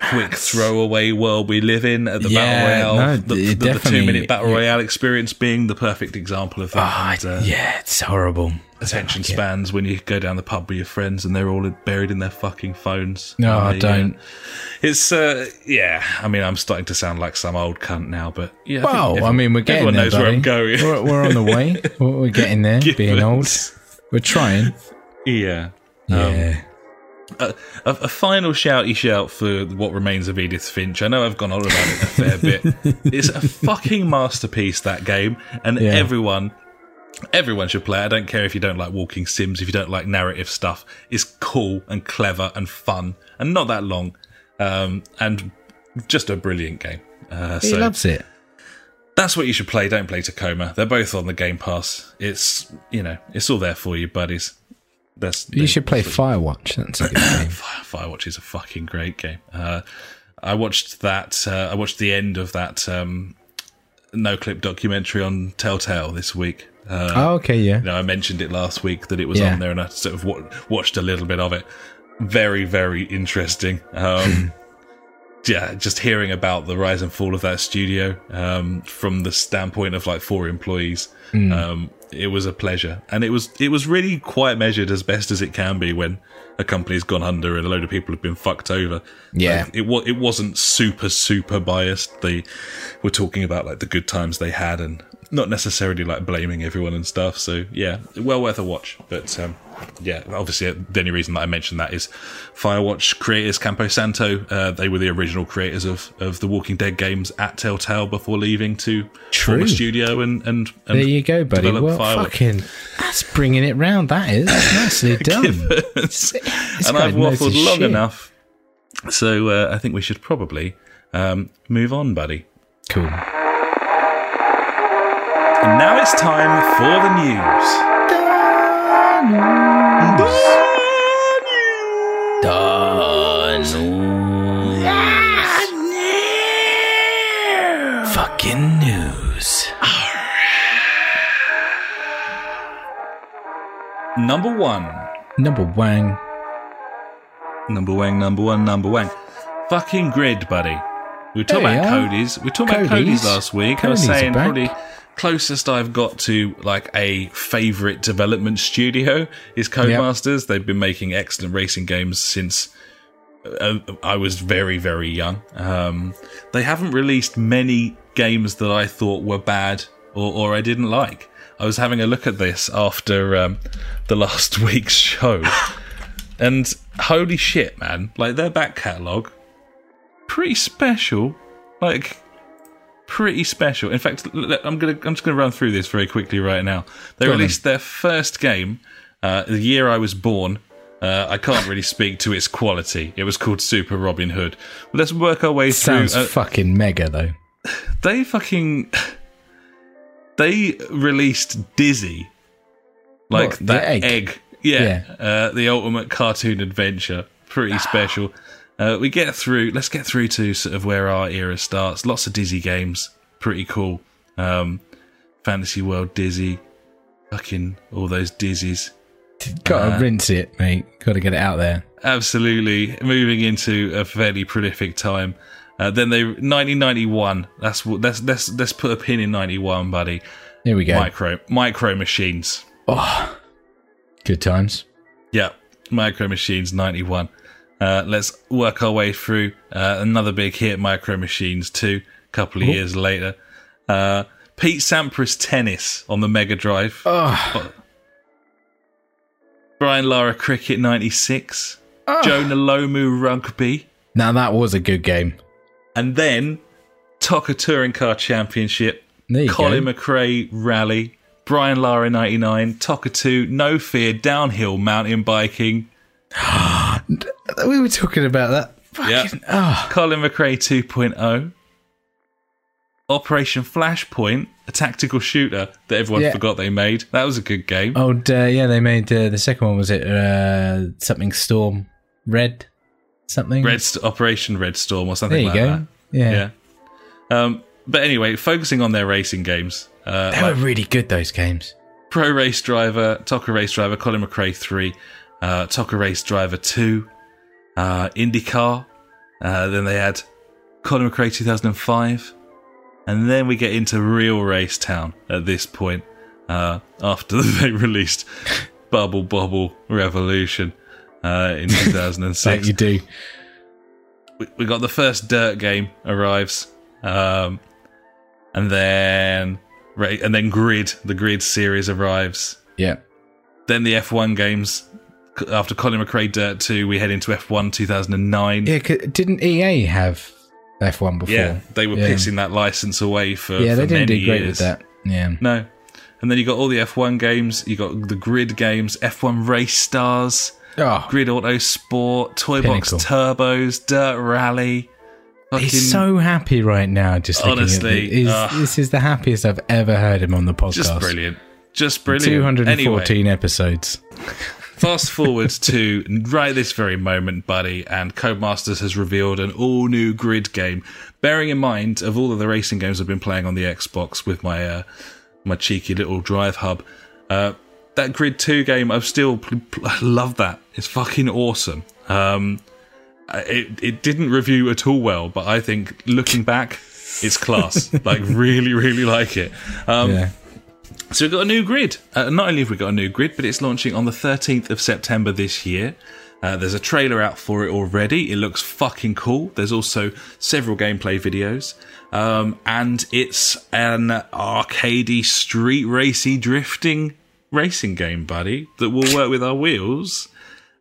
quick throwaway world we live in at the Yeah, battle royale. no, the, the, the two minute battle royale experience being the perfect example of that. Ah, and, uh, yeah, it's horrible. attention spans when you go down the pub with your friends and they're all buried in their fucking phones. No, I don't. it's uh, yeah. I mean, I'm starting to sound like some old cunt now, but yeah. I Well, I everyone- mean, we're getting everyone there, knows where I'm going. We're, we're on the way. We're we're getting there. being old, we're trying. yeah. Yeah. A, a, a final shouty shout for what remains of Edith Finch. I know I've gone on about it a fair bit. It's a fucking masterpiece that game, and Yeah. everyone, everyone should play. it. I don't care if you don't like walking sims, if you don't like narrative stuff. It's cool and clever and fun, and not that long, um, and just a brilliant game. Uh, he so loves it. that's what you should play. Don't play Tacoma. They're both on the Game Pass. It's you know, it's all there for you, buddies. That's You should play Firewatch. That's a good game. Fire- Firewatch is a fucking great game. Uh, I watched that. Uh, I watched the end of that um, Noclip documentary on Telltale this week. Uh, Oh, okay, yeah. you know, I mentioned it last week that it was Yeah. on there, and I sort of wa- watched a little bit of it. Very, very interesting. Um, yeah, just hearing about the rise and fall of that studio um, from the standpoint of like four employees, Hmm. um, it was a pleasure, and it was it was really quite measured as best as it can be when a company's gone under and a load of people have been fucked over. Yeah. Like, it wa- it wasn't super super biased. They were talking about like the good times they had and not necessarily like blaming everyone and stuff. So yeah, well worth a watch. But um, yeah, obviously uh, the only reason that I mentioned that is Firewatch creators Campo Santo. Uh, they were the original creators of, of the Walking Dead games at Telltale before leaving to form a True. studio and and, and There you go, buddy. Well, Firewatch. fucking, that's bringing it round. That is nicely done. This and I've waffled long shit. enough. So uh, I think we should probably um, move on, buddy. Cool. And now it's time for the news. News. News. News. Fucking news. Number one. Number one. Number one, number one, number one. Fucking grid, buddy. We were talking There about are. Cody's. We were talking about Cody's. Cody's last week. I was saying back. probably closest I've got to like a favourite development studio is Codemasters. They've been making excellent racing games since uh, I was very, very young. Um, they haven't released many games that I thought were bad or, or I didn't like. I was having a look at this after um, the last week's show, and holy shit, man! Like their back catalogue, pretty special. Like pretty special. In fact, I'm gonna I'm just gonna run through this very quickly right now. They Go on released their first game uh, the year I was born. Uh, I can't really speak to its quality. It was called Super Robin Hood. Let's work our way Sounds through. Uh, fucking mega though. they fucking they released Dizzy, like What, the that egg? egg. Yeah, Uh, the ultimate cartoon adventure. Pretty special. Uh, we get through. Let's get through to sort of where our era starts. Lots of Dizzy games. Pretty cool. Um, Fantasy World Dizzy. Fucking all those Dizzies. Gotta Uh, rinse it, mate. Gotta get it out there. Absolutely, moving into a fairly prolific time. Uh, then they 1991. That's what. Let's let's let's put a pin in 91, buddy. Here we go. Micro micro machines. Oh, good times. Yeah, Micro Machines 91. Uh, let's work our way through uh, another big hit, Micro Machines 2, a couple of Oh. years later. Uh, Pete Sampras Tennis on the Mega Drive. Oh, Brian Lara Cricket 96. oh. Jonah Lomu Rugby. Now that was a good game. And then TOCA Touring Car Championship. Colin go. McRae Rally. Brian Lara 99. TOCA 2. No Fear Downhill Mountain Biking. we were talking about that. Yeah. Oh, Colin McRae 2.0, Operation Flashpoint, a tactical shooter that everyone Yeah. forgot they made. That was a good game. oh, uh, yeah. They made uh, the second one. Was it uh, something Storm Red? Something. Red St- Operation Red Storm or something like go. that. Yeah. Yeah. Um, but anyway, focusing on their racing games, uh, They like were really good. Those games. Pro Race Driver, TOCA Race Driver, Colin McRae 3, uh, TOCA Race Driver 2, uh, IndyCar. Uh, then they had Colin McRae 2005. And then we get into real Race Town at this point, uh, after they released Bubble Bobble Revolution uh, in 2006 you do. we, we got the first dirt game arrives, um, and then and then grid the grid series arrives. Yeah. Then the F1 games. After Colin McRae Dirt 2, we head into F1 2009. Yeah, Didn't EA have F1 before? Yeah, they were Yeah. pissing that license away for, Yeah, for they didn't do great years. with that. Yeah. No. And then you got all the F1 games, you got the grid games, F1 Race Stars, Oh, Grid Auto Sport, Toy Box Turbos, Dirt Rally. Fucking- he's so happy right now. Just Honestly. He's- this is the happiest I've ever heard him on the podcast. just brilliant. Just brilliant. Two hundred and fourteen Anyway, episodes. Fast forward to right this very moment, buddy, and Codemasters has revealed an all new grid game. Bearing in mind of all of the racing games I've been playing on the Xbox with my uh, my cheeky little drive hub, uh, that Grid Two game I've still pl- pl- love that. It's fucking awesome. Um, it it didn't review at all well, but I think looking back, it's class. like really, really like it. Um, yeah. So we've got a new grid. Uh, not only have we got a new grid, but it's launching on the 13th of September this year. Uh, there's a trailer out for it already. It looks fucking cool. There's also several gameplay videos. Um, and it's an arcadey, street racy, drifting racing game, buddy, that will work with our wheels.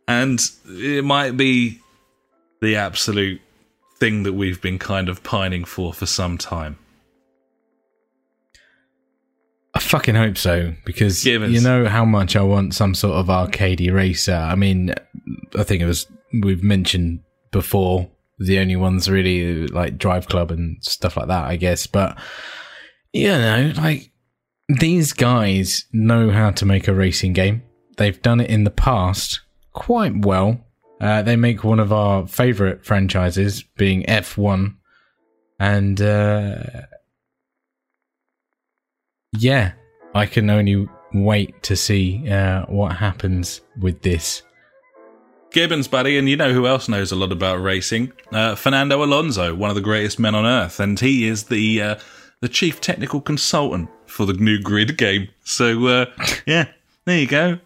And it might be the absolute thing that we've been kind of pining for for some time. I fucking hope so because you know how much I want some sort of arcade racer. I mean, I think it was we've mentioned before the only ones really like Drive Club and stuff like that, I guess. But you know, like these guys know how to make a racing game. They've done it in the past quite well. Uh, they make one of our favorite franchises, being F1, and uh, yeah, I can only wait to see uh, what happens with this. Gibbons, buddy, and you know who else knows a lot about racing? Uh, Fernando Alonso, one of the greatest men on earth, and he is the uh, the chief technical consultant for the new Grid game. So, uh, yeah, there you go.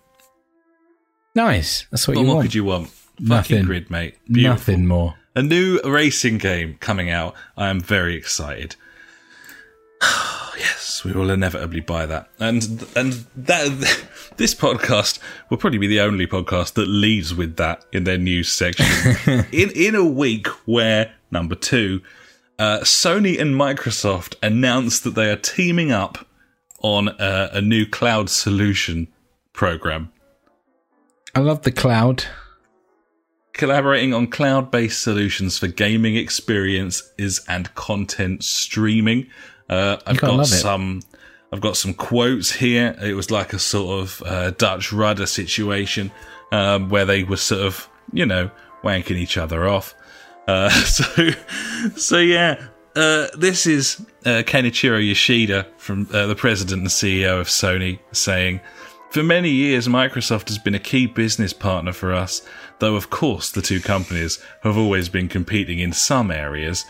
Nice. That's what What you more want. could you want? Fucking Grid, mate. Beautiful. Nothing more. A new racing game coming out. I am very excited. yes, we will inevitably buy that. And and that this podcast will probably be the only podcast that leads with that in their news section. in in a week where number two, uh, Sony and Microsoft announced that they are teaming up on a, a new cloud solution program I love the cloud. collaborating on cloud-based solutions for gaming experiences and content streaming. Uh, I've got some. I've got some quotes here. It was like a sort of uh, Dutch rudder situation um, where they were sort of, you know, wanking each other off. Uh, so, so yeah. Uh, this is uh, Kenichiro Yoshida from uh, the president and CEO of Sony saying, for many years, Microsoft has been a key business partner for us, though, of course, the two companies have always been competing in some areas.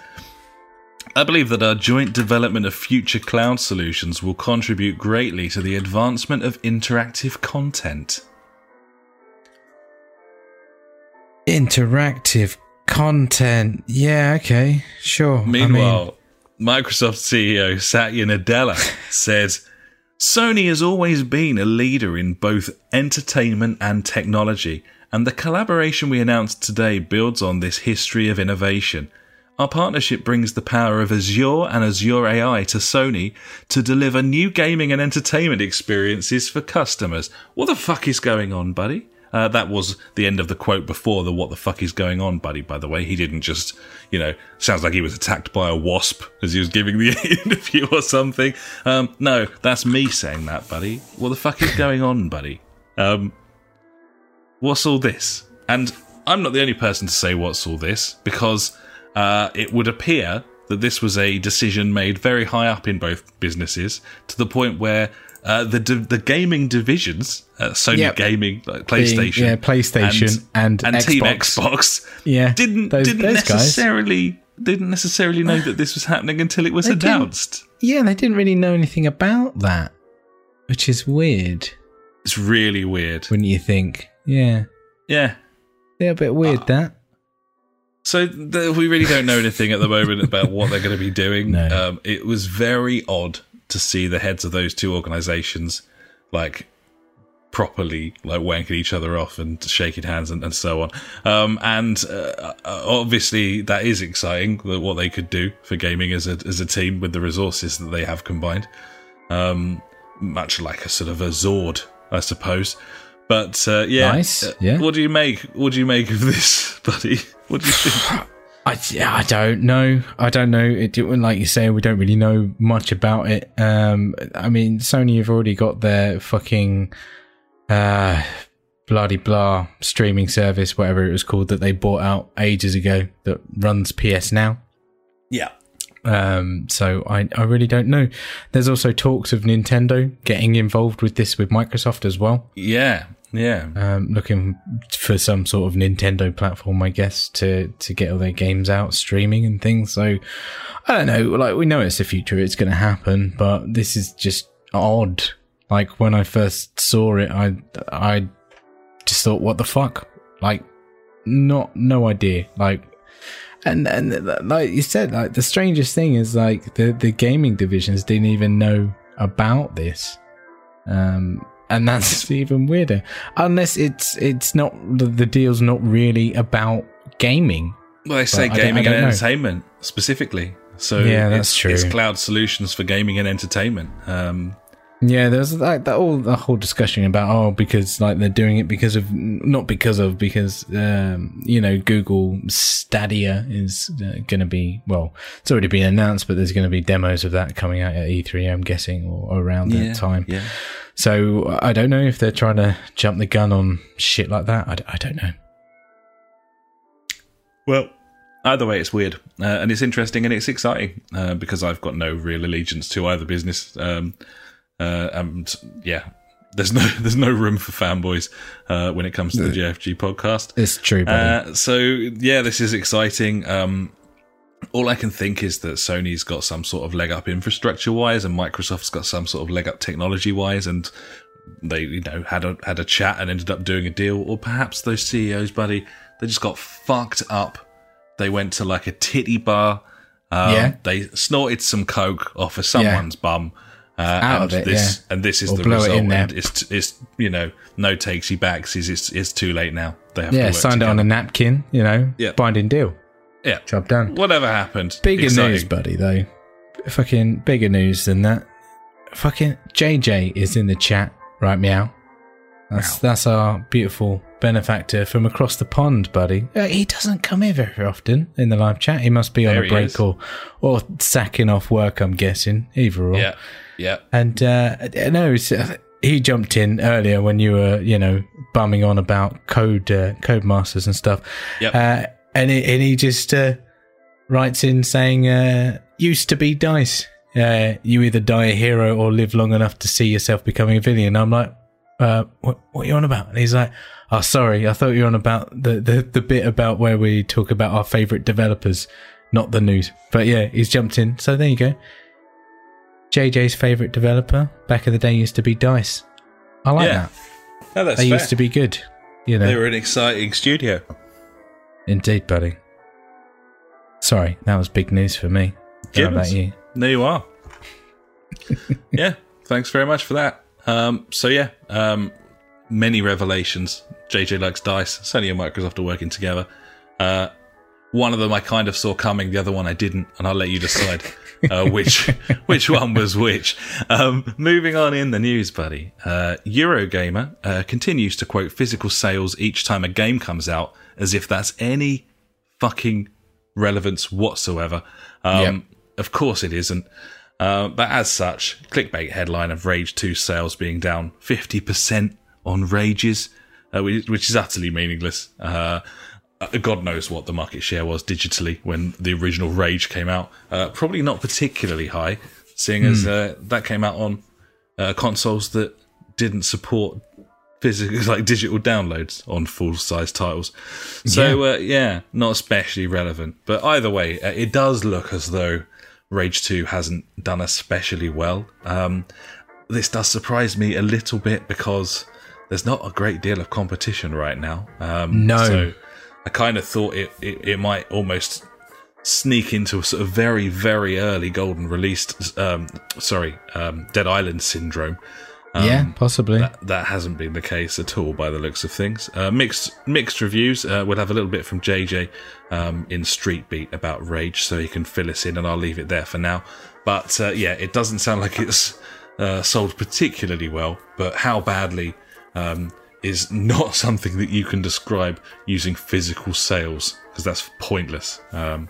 I believe that our joint development of future cloud solutions will contribute greatly to the advancement of interactive content. Interactive content. Yeah, okay. Sure. I mean, Meanwhile, Microsoft CEO Satya Nadella said, Sony has always been a leader in both entertainment and technology, and the collaboration we announced today builds on this history of innovation. Our partnership brings the power of Azure and Azure AI to Sony to deliver new gaming and entertainment experiences for customers. What the fuck is going on, buddy? Uh, that was the end of the quote before the what the fuck is going on, buddy, by the way. He didn't just, you know, sounds like he was attacked by a wasp as he was giving the interview or something. Um, no, that's me saying that, buddy. What the fuck is going on, buddy? Um, what's all this? And I'm not the only person to say what's all this because uh, it would appear that this was a decision made very high up in both businesses to the point where uh, the the gaming divisions, uh, Sony Yep. Gaming, like being- PlayStation, yeah, PlayStation and, and Xbox. Team Xbox, Yeah, didn't those- didn't those guys. necessarily didn't necessarily know that this was happening until it was They announced. Yeah, they didn't really know anything about that, which is weird. It's really weird. Wouldn't you think? Yeah, Yeah. they're a bit weird. Ah. that. So th- we really don't know anything at the moment about what they're going to be doing. No. Um, it was very odd to see the heads of those two organisations like properly like wanking each other off and shaking hands and, and so on. Um, and uh, uh, obviously that is exciting that what they could do for gaming as a as a team with the resources that they have combined. Um, much like a sort of a Zord, I suppose. But uh, yeah, Nice, Uh, yeah. What do you make? What do you make of this, buddy? What do you think? I, yeah, I don't know. I don't know. It, like you say, we don't really know much about it. Um, I mean, Sony have already got their fucking uh, bloody blah streaming service, whatever it was called, that they bought out ages ago that runs PS Now. yeah, Um, so I, I really don't know. There's also talks of Nintendo getting involved with this with Microsoft as well. yeah, yeah. Um, looking for some sort of Nintendo platform, I guess, to to get all their games out, streaming and things. So I don't know. Like we know it's the future; it's going to happen. But this is just odd. Like when I first saw it, I I just thought, "What the fuck?" Like not no idea. Like, and and like you said, like the strangest thing is like the the gaming divisions didn't even know about this. Um, and that's even weirder. Unless it's it's not the, the deal's not really about gaming. Well, they say But gaming and know. entertainment specifically. So Yeah, that's it's, true. It's cloud solutions for gaming and entertainment. Um, Yeah, there's like that all the whole discussion about oh because like they're doing it because of not because of because um you know Google Stadia is uh, going to be well it's already been announced but there's going to be demos of that coming out at E3 I'm guessing or around that time. Yeah. So I don't know if they're trying to jump the gun on shit like that. I, d- I don't know. Well, either way, it's weird uh, and it's interesting and it's exciting uh, because I've got no real allegiance to either business. Um, uh, and yeah, there's no there's no room for fanboys uh, when it comes to the JFG podcast. It's true, buddy. Uh, so yeah, this is exciting. Um, all I can think is that Sony's got some sort of leg up infrastructure wise, and Microsoft's got some sort of leg up technology wise, and they you know had a had a chat and ended up doing a deal, or perhaps those CEOs, buddy, they just got fucked up. They went to like a titty bar. Um, Yeah. They snorted some coke off of someone's bum. Uh, Out and of it, this yeah. and this is Or the it result. in there. And it's it's you know no takesy backs. Is it's it's too late now. They have to yeah, signed it on a napkin, you know, Yeah. binding deal. Yeah. Job done. Whatever happened. Bigger exciting. news, buddy, though. Fucking bigger news than that. Fucking JJ is in the chat, right, meow? That's, that's our beautiful benefactor from across the pond, buddy. Uh, he doesn't come here very often in the live chat. He must be on There a break or, or sacking off work, I'm guessing. Either or. Yeah. Yeah. And uh, no, uh, he jumped in earlier when you were, you know, bumming on about code uh, Codemasters and stuff. Yep. Uh, and he, and he just uh, writes in saying, uh, "Used to be dice. Uh, you either die a hero or live long enough to see yourself becoming a villain." I'm like, uh, "What? What are you on about?" And he's like, "Oh, sorry, I thought you were on about the the, the bit about where we talk about our favorite developers." Not the news, but yeah, he's jumped in. So there you go. JJ's favorite developer back in the day used to be Dice. I like Yeah. that. No, that's They fair. used to be good. You know, They were an exciting studio. Indeed, buddy. Sorry, that was big news for me. How about you? There you are. yeah. Thanks very much for that. Um, so yeah, um, many revelations. JJ likes dice. Sony and Microsoft are working together. Uh, one of them I kind of saw coming. The other one I didn't, and I'll let you decide uh, which which one was which. Um, moving on in the news, buddy. Uh, Eurogamer uh, continues to quote physical sales each time a game comes out, as if that's any fucking relevance whatsoever. Um, Yep. Of course it isn't. Uh, but as such, clickbait headline of Rage 2 sales being down 50% on Rages, uh, which, which is utterly meaningless. Uh, uh, God knows what the market share was digitally when the original Rage came out. Uh, probably not particularly high, seeing as uh, that came out on uh, consoles that didn't support physical, like digital downloads on full size titles. So yeah. Uh, yeah, not especially relevant. But either way, uh, it does look as though Rage Two hasn't done especially well. Um, this does surprise me a little bit because there's not a great deal of competition right now. Um, No. so I kind of thought it, it it might almost sneak into a sort of very very early golden released um sorry um dead island syndrome yeah, possibly. that, that hasn't been the case at all by the looks of things. Uh, mixed mixed reviews. Uh, we'll have a little bit from JJ um, in Street Beat about Rage, so he can fill us in, and I'll leave it there for now. But uh, yeah, it doesn't sound like it's uh, sold particularly well. But how badly um, is not something that you can describe using physical sales because that's pointless. Um,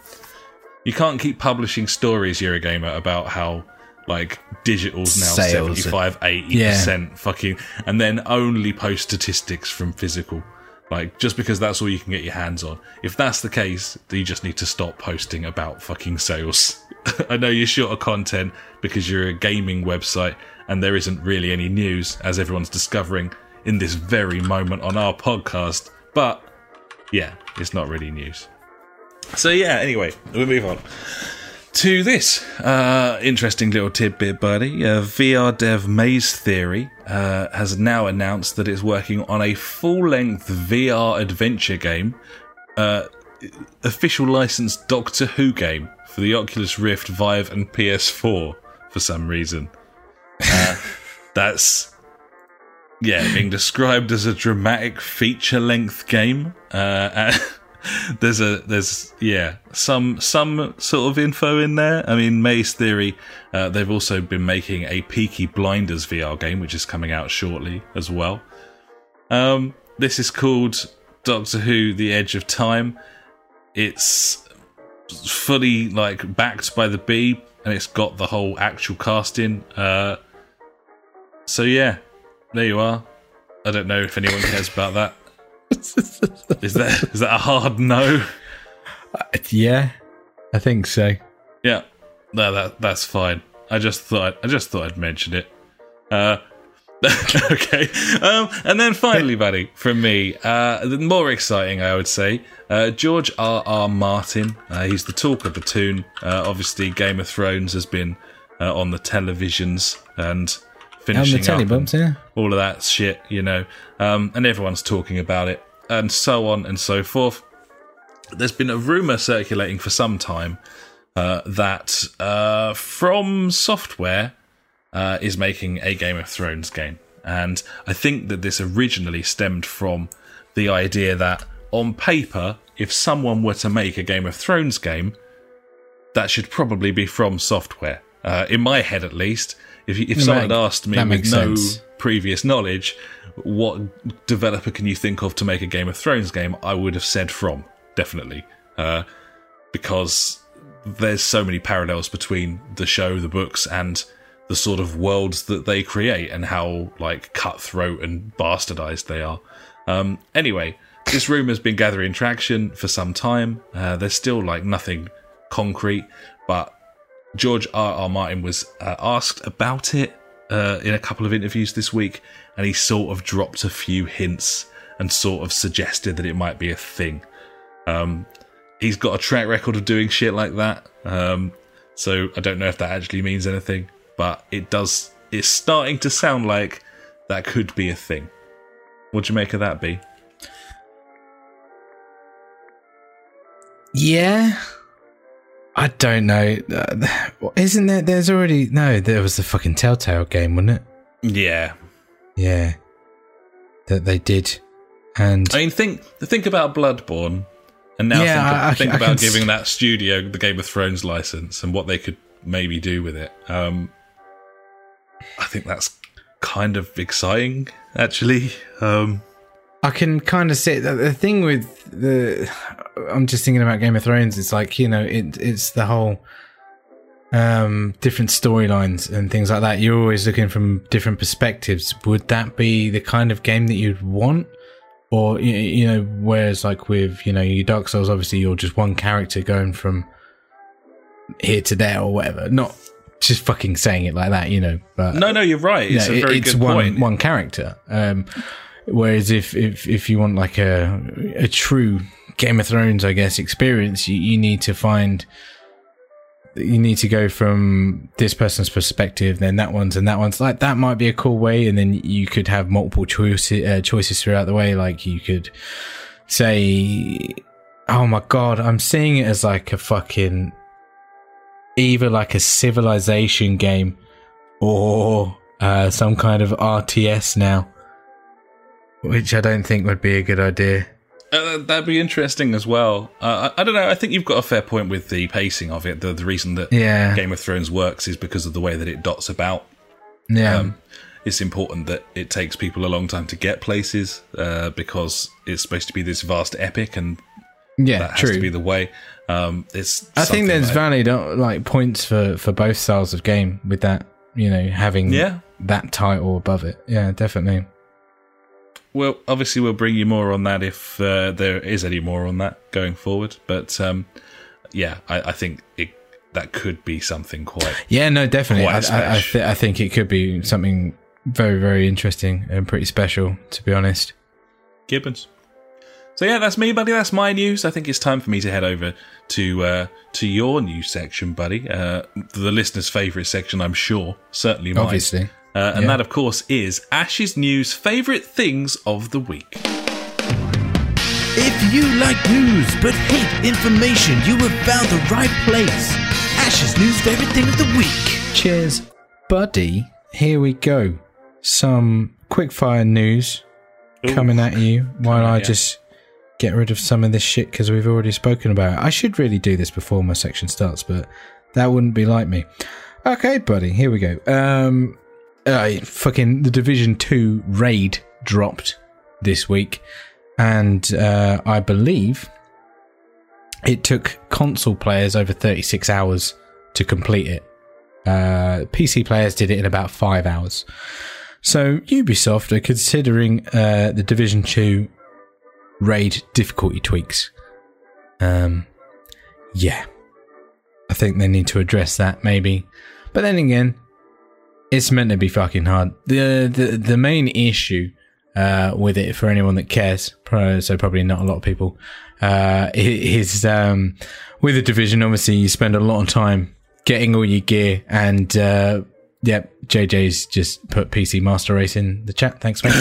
you can't keep publishing stories, Eurogamer, about how like digital's now Sales. 75 80% fucking and then only post statistics from physical. Like just because that's all you can get your hands on. If that's the case you just need to stop posting about fucking sales. I know you're short of content because you're a gaming website and there isn't really any news as everyone's discovering in this very moment on our podcast but yeah it's not really news. So yeah anyway we'll move on to this uh, interesting little tidbit, buddy. Uh, VR dev Maze Theory uh, has now announced that it's working on a full length VR adventure game uh, official licensed Doctor Who game for the Oculus Rift, Vive, and PS4 for some reason. Uh, that's yeah, being described as a dramatic feature-length game. Uh, there's a there's yeah some some sort of info in there. I mean, Maze Theory. Uh, they've also been making a Peaky Blinders VR game, which is coming out shortly as well. Um, this is called Doctor Who: The Edge of Time. It's fully like backed by the B, and it's got the whole actual casting. Uh, so yeah, there you are. I don't know if anyone cares about that. Is that is that a hard no? Yeah, I think so. Yeah, no, that that's fine. I just thought I just thought I'd mention it. Uh, okay, um, and then finally, buddy, from me, uh, the more exciting, I would say, uh, George R. R. Martin. Uh, he's the talk of the tune. Uh, obviously, Game of Thrones has been uh, on the televisions and finishing telly up bumps, and yeah. all of that shit, you know, um, and everyone's talking about it, and so on and so forth. There's been a rumor circulating for some time uh, that uh, From Software uh, is making a Game of Thrones game, and I think that this originally stemmed from the idea that on paper, if someone were to make a Game of Thrones game, that should probably be from software. Uh, in my head, at least, if if someone had asked me with no sense. previous knowledge, what developer can you think of to make a Game of Thrones game? I would have said from definitely, uh, because there's so many parallels between the show, the books, and the sort of worlds that they create, and how like cutthroat and bastardized they are. Um, anyway, this rumor's been gathering traction for some time. Uh, there's still like nothing concrete, but George R. R. Martin was uh, asked about it uh, in a couple of interviews this week, and he sort of dropped a few hints and sort of suggested that it might be a thing. Um, he's got a track record of doing shit like that, um, so I don't know if that actually means anything, but it does. It's starting to sound like that could be a thing. What do you make of that, B? Yeah. I don't know. Uh, Isn't there? There's already no. There was the fucking Telltale game, wasn't it? Yeah, Yeah, that they did, and I mean, think think about Bloodborne, and now Yeah, think, I- I think I about can s- giving that studio the Game of Thrones license and what they could maybe do with it. Um, I think that's kind of exciting, actually. Um, I can kind of see the, the thing with the. I'm just thinking about Game of Thrones. It's like you know, it, it's the whole um different storylines and things like that. You're always looking from different perspectives. Would that be the kind of game that you'd want? Or you know, whereas like with you know your Dark Souls, obviously you're just one character going from here to there or whatever. Not just fucking saying it like that, you know. But no, no, you're right. It's yeah, a very it's good one point. one character. Um, whereas if, if if you want like a a true Game of Thrones, I guess experience, you, you need to find you need to go from this person's perspective, then that one's and that one's like that might be a cool way, and then you could have multiple choices uh, choices throughout the way. Like you could say, "Oh my god, I'm seeing it as like a fucking." Either like a civilization game or uh, some kind of RTS now, which I don't think would be a good idea. Uh, that'd be interesting as well. Uh, I, I don't know. I think you've got a fair point with the pacing of it. The, the reason that Yeah, Game of Thrones works is because of the way that it dots about. yeah, Um, it's important that it takes people a long time to get places uh, because it's supposed to be this vast epic, and yeah. that has true. to be the way. Um, it's. I think there's that- valid uh, like points for for both styles of game with that. You know, having Yeah. that title above it. Yeah, definitely. Well, obviously, we'll bring you more on that if uh, there is any more on that going forward. But um, yeah, I, I think it, that could be something quite. Yeah, no, definitely. I, I, I, th- I think it could be something very, very interesting and pretty special. To be honest. Gibbons. So yeah, that's me, buddy. That's my news. I think it's time for me to head over to uh, to your news section, buddy. Uh, the listeners' favourite section, I'm sure. Certainly mine. Obviously. Uh, and Yeah. that, of course, is Ash's News favourite things of the week. If you like news but hate information, you have found the right place. Ash's news favorite thing of the week. Cheers, buddy. Here we go. Some quickfire news coming at you while I yeah. just get rid of some of this shit because we've already spoken about it. I should really do this before my section starts, but that wouldn't be like me. Okay, buddy, here we go. Um, uh, fucking the Division 2 raid dropped this week, and uh, I believe it took console players over 36 hours to complete it. Uh, PC players did it in about five hours. So Ubisoft are considering uh, the Division 2 raid difficulty tweaks. Um, yeah. I think they need to address that maybe. But then again, it's meant to be fucking hard. The the, the main issue uh, with it for anyone that cares, so probably not a lot of people, uh, is um, with the division. Obviously, you spend a lot of time getting all your gear, and uh, yep, JJ's just put PC Master Race in the chat. Thanks, mate.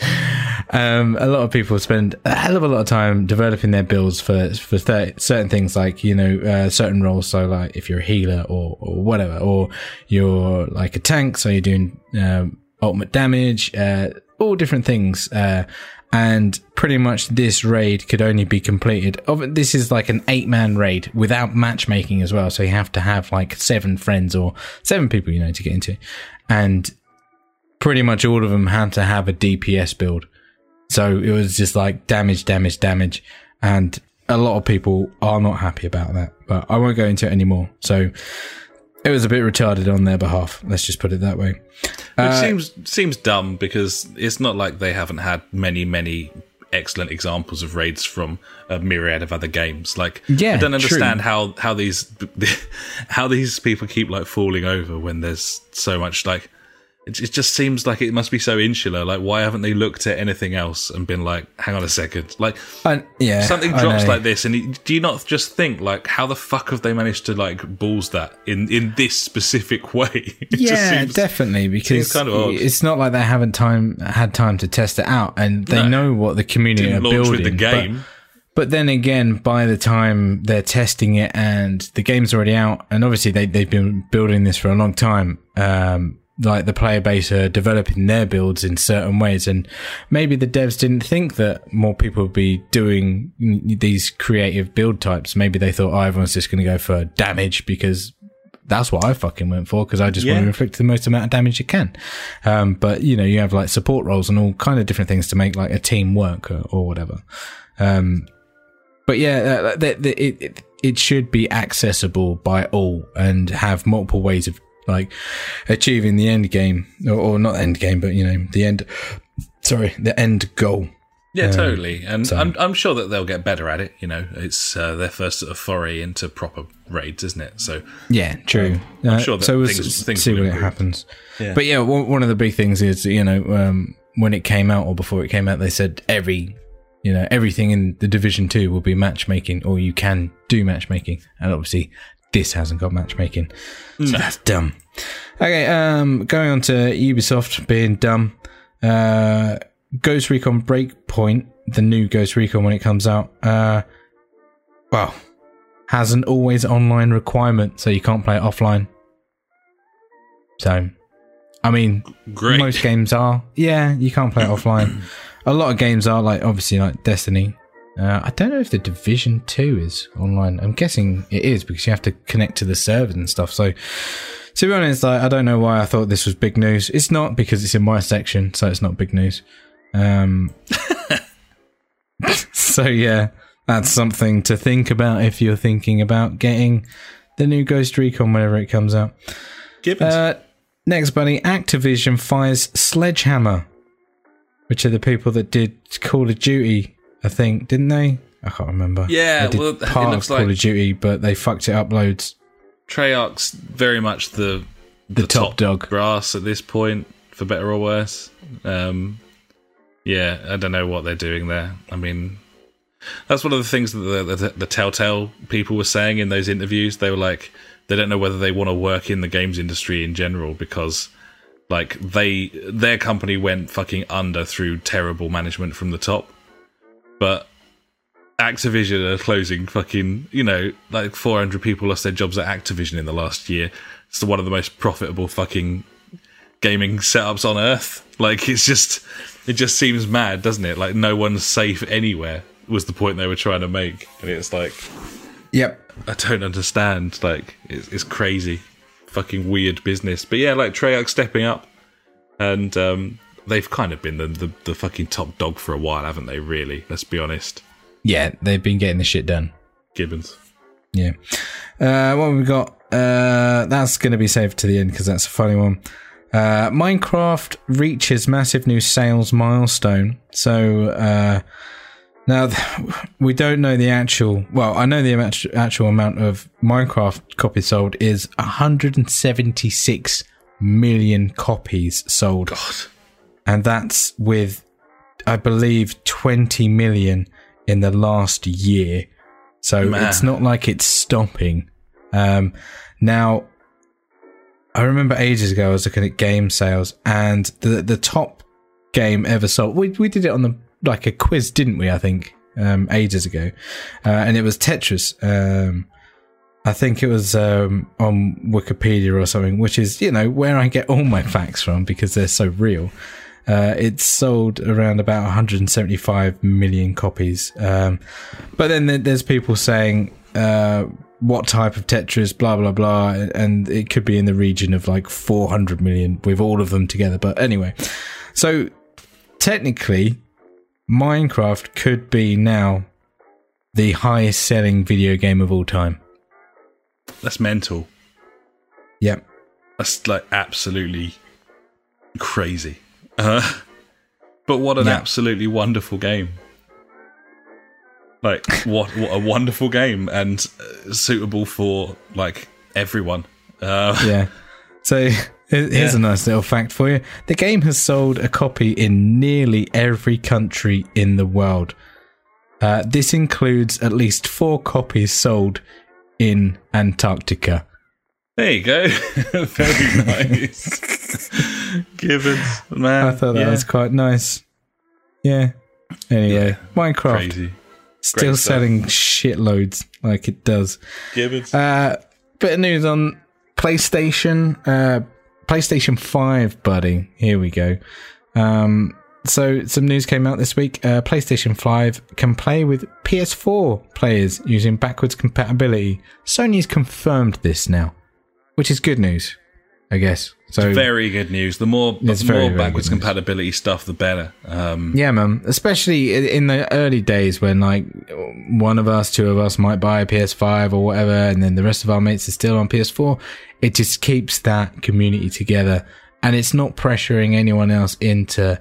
um, a lot of people spend a hell of a lot of time developing their builds for for th- certain things, like you know uh, certain roles. So, like if you're a healer or or whatever, or you're like a tank, so you're doing um, ultimate damage, uh, all different things. Uh, and pretty much this raid could only be completed. Of this is like an eight man raid without matchmaking as well. So you have to have like seven friends or seven people you know to get into, and pretty much all of them had to have a DPS build. So it was just like damage, damage, damage, and a lot of people are not happy about that. But I won't go into it anymore. So it was a bit retarded on their behalf. Let's just put it that way. Which uh, seems seems dumb because it's not like they haven't had many many excellent examples of raids from a myriad of other games. Like Yeah, I don't true. understand how how these how these people keep like falling over when there's so much like it, it just seems like it must be so insular. Like why haven't they looked at anything else and been like, hang on a second, like And, yeah, something drops like this, and you- do you not just think like, how the fuck have they managed to like balls that in in this specific way? Yeah, seems- definitely because kind of it's not like they haven't time had time to test it out, and they No. know what the community Didn't are building. with the but- game. But, then again, by the time they're testing it and the game's already out, and obviously they they've been building this for a long time. Um, like the player base are developing their builds in certain ways, and maybe the devs didn't think that more people would be doing these creative build types. Maybe they thought, oh, everyone's just going to go for damage because that's what I fucking went for because I just want to inflict the most amount of damage you can. Um, but you know, you have like support roles and all kind of different things to make like a team work or, or whatever. Um, but yeah, uh, the, the, it, it it should be accessible by all and have multiple ways of like achieving the end game or, or not end game, but you know the end. Sorry, the end goal. Yeah, totally. And so- I'm, I'm sure that they'll get better at it. You know, it's uh, their first sort of foray into proper raids, isn't it? So Yeah, true. Uh, sure that so we'll things- s- things see will what it happens. Yeah. But yeah, one, one of the big things is you know um, when it came out or before it came out, they said every you know everything in the Division Two will be matchmaking, or you can do matchmaking, and obviously this hasn't got matchmaking, so that's dumb. Okay, um, going on to Ubisoft being dumb. Uh, Ghost Recon Breakpoint, the new Ghost Recon when it comes out. Uh, well, has an always online requirement, so you can't play it offline. So, I mean, great. most games are. Yeah, you can't play it offline. A lot of games are like obviously like Destiny. Uh, I don't know if the Division Two is online. I'm guessing it is because you have to connect to the servers and stuff. So, to be honest, like, I don't know why I thought this was big news. It's not because it's in my section, so it's not big news. Um, so yeah, that's something to think about if you're thinking about getting the new Ghost Recon whenever it comes out. Uh, next, buddy, Activision fires Sledgehammer, which are the people that did Call of Duty, I think, didn't they? I can't remember. Yeah, they did well, it part looks of Call like- of Duty, but they fucked it up loads. Treyarch's very much the The top dog. brass at this point, for better or worse. Um, yeah, I don't know what they're doing there. I mean, that's one of the things that the, the, the Telltale people were saying in those interviews. They were like, they don't know whether they want to work in the games industry in general because like they their company went fucking under through terrible management from the top, but Activision are closing fucking you know like 400 people lost their jobs at Activision in the last year. It's one of the most profitable fucking gaming setups on earth. Like it's just it just seems mad, doesn't it? Like no one's safe anywhere was the point they were trying to make, and it's like Yep. I don't understand. Like it's, it's crazy, fucking weird business. But yeah, like Treyarch stepping up, and um, they've kind of been the, the the fucking top dog for a while, haven't they? Really, let's be honest. Yeah, they've been getting the shit done. Gibbons. Yeah. Uh, what have we got? Uh, that's going to be saved to the end because that's a funny one. Uh, Minecraft reaches massive new sales milestone. So uh, now th- we don't know the actual. Well, I know the amount- actual amount of Minecraft copies sold is 176 million copies sold, God, and that's with, I believe, 20 million in the last year. So Man. it's not like it's stopping. Um, now, I remember ages ago I was looking at game sales, and the the top game ever sold. We we did it on the like a quiz, didn't we? I think um, ages ago, uh, and it was Tetris. Um, I think it was um, on Wikipedia or something, which is you know where I get all my facts from because they're so real. Uh, it's sold around about 175 million copies. Um, but then there's people saying uh, what type of Tetris, blah blah blah, and it could be in the region of like 400 million with all of them together. But anyway, so technically, Minecraft could be now the highest selling video game of all time. that's mental. Yep. That's like absolutely crazy. Uh, but what an Yeah. absolutely wonderful game. Like what what a wonderful game and uh, suitable for like everyone. Uh, yeah. So here's Yeah. a nice little fact for you. The game has sold a copy in nearly every country in the world. Uh, this includes at least four copies sold in Antarctica. There you go. Very nice. Gibbons, man. I thought that yeah, was quite nice. Yeah. Anyway, Minecraft crazy. still selling shitloads like it does. Gibbons. Uh, bit of news on PlayStation. Uh, PlayStation 5, buddy. Here we go. Um, so, some news came out this week. Uh, PlayStation 5 can play with PS4 players using backwards compatibility. Sony's confirmed this now, which is good news, I guess. So, very good news. The more, the more very backwards news. compatibility stuff, the better. Um, Yeah, man. Especially in the early days when like one of us, two of us might buy a PS5 or whatever, and then the rest of our mates are still on PS4. It just keeps that community together, and it's not pressuring anyone else into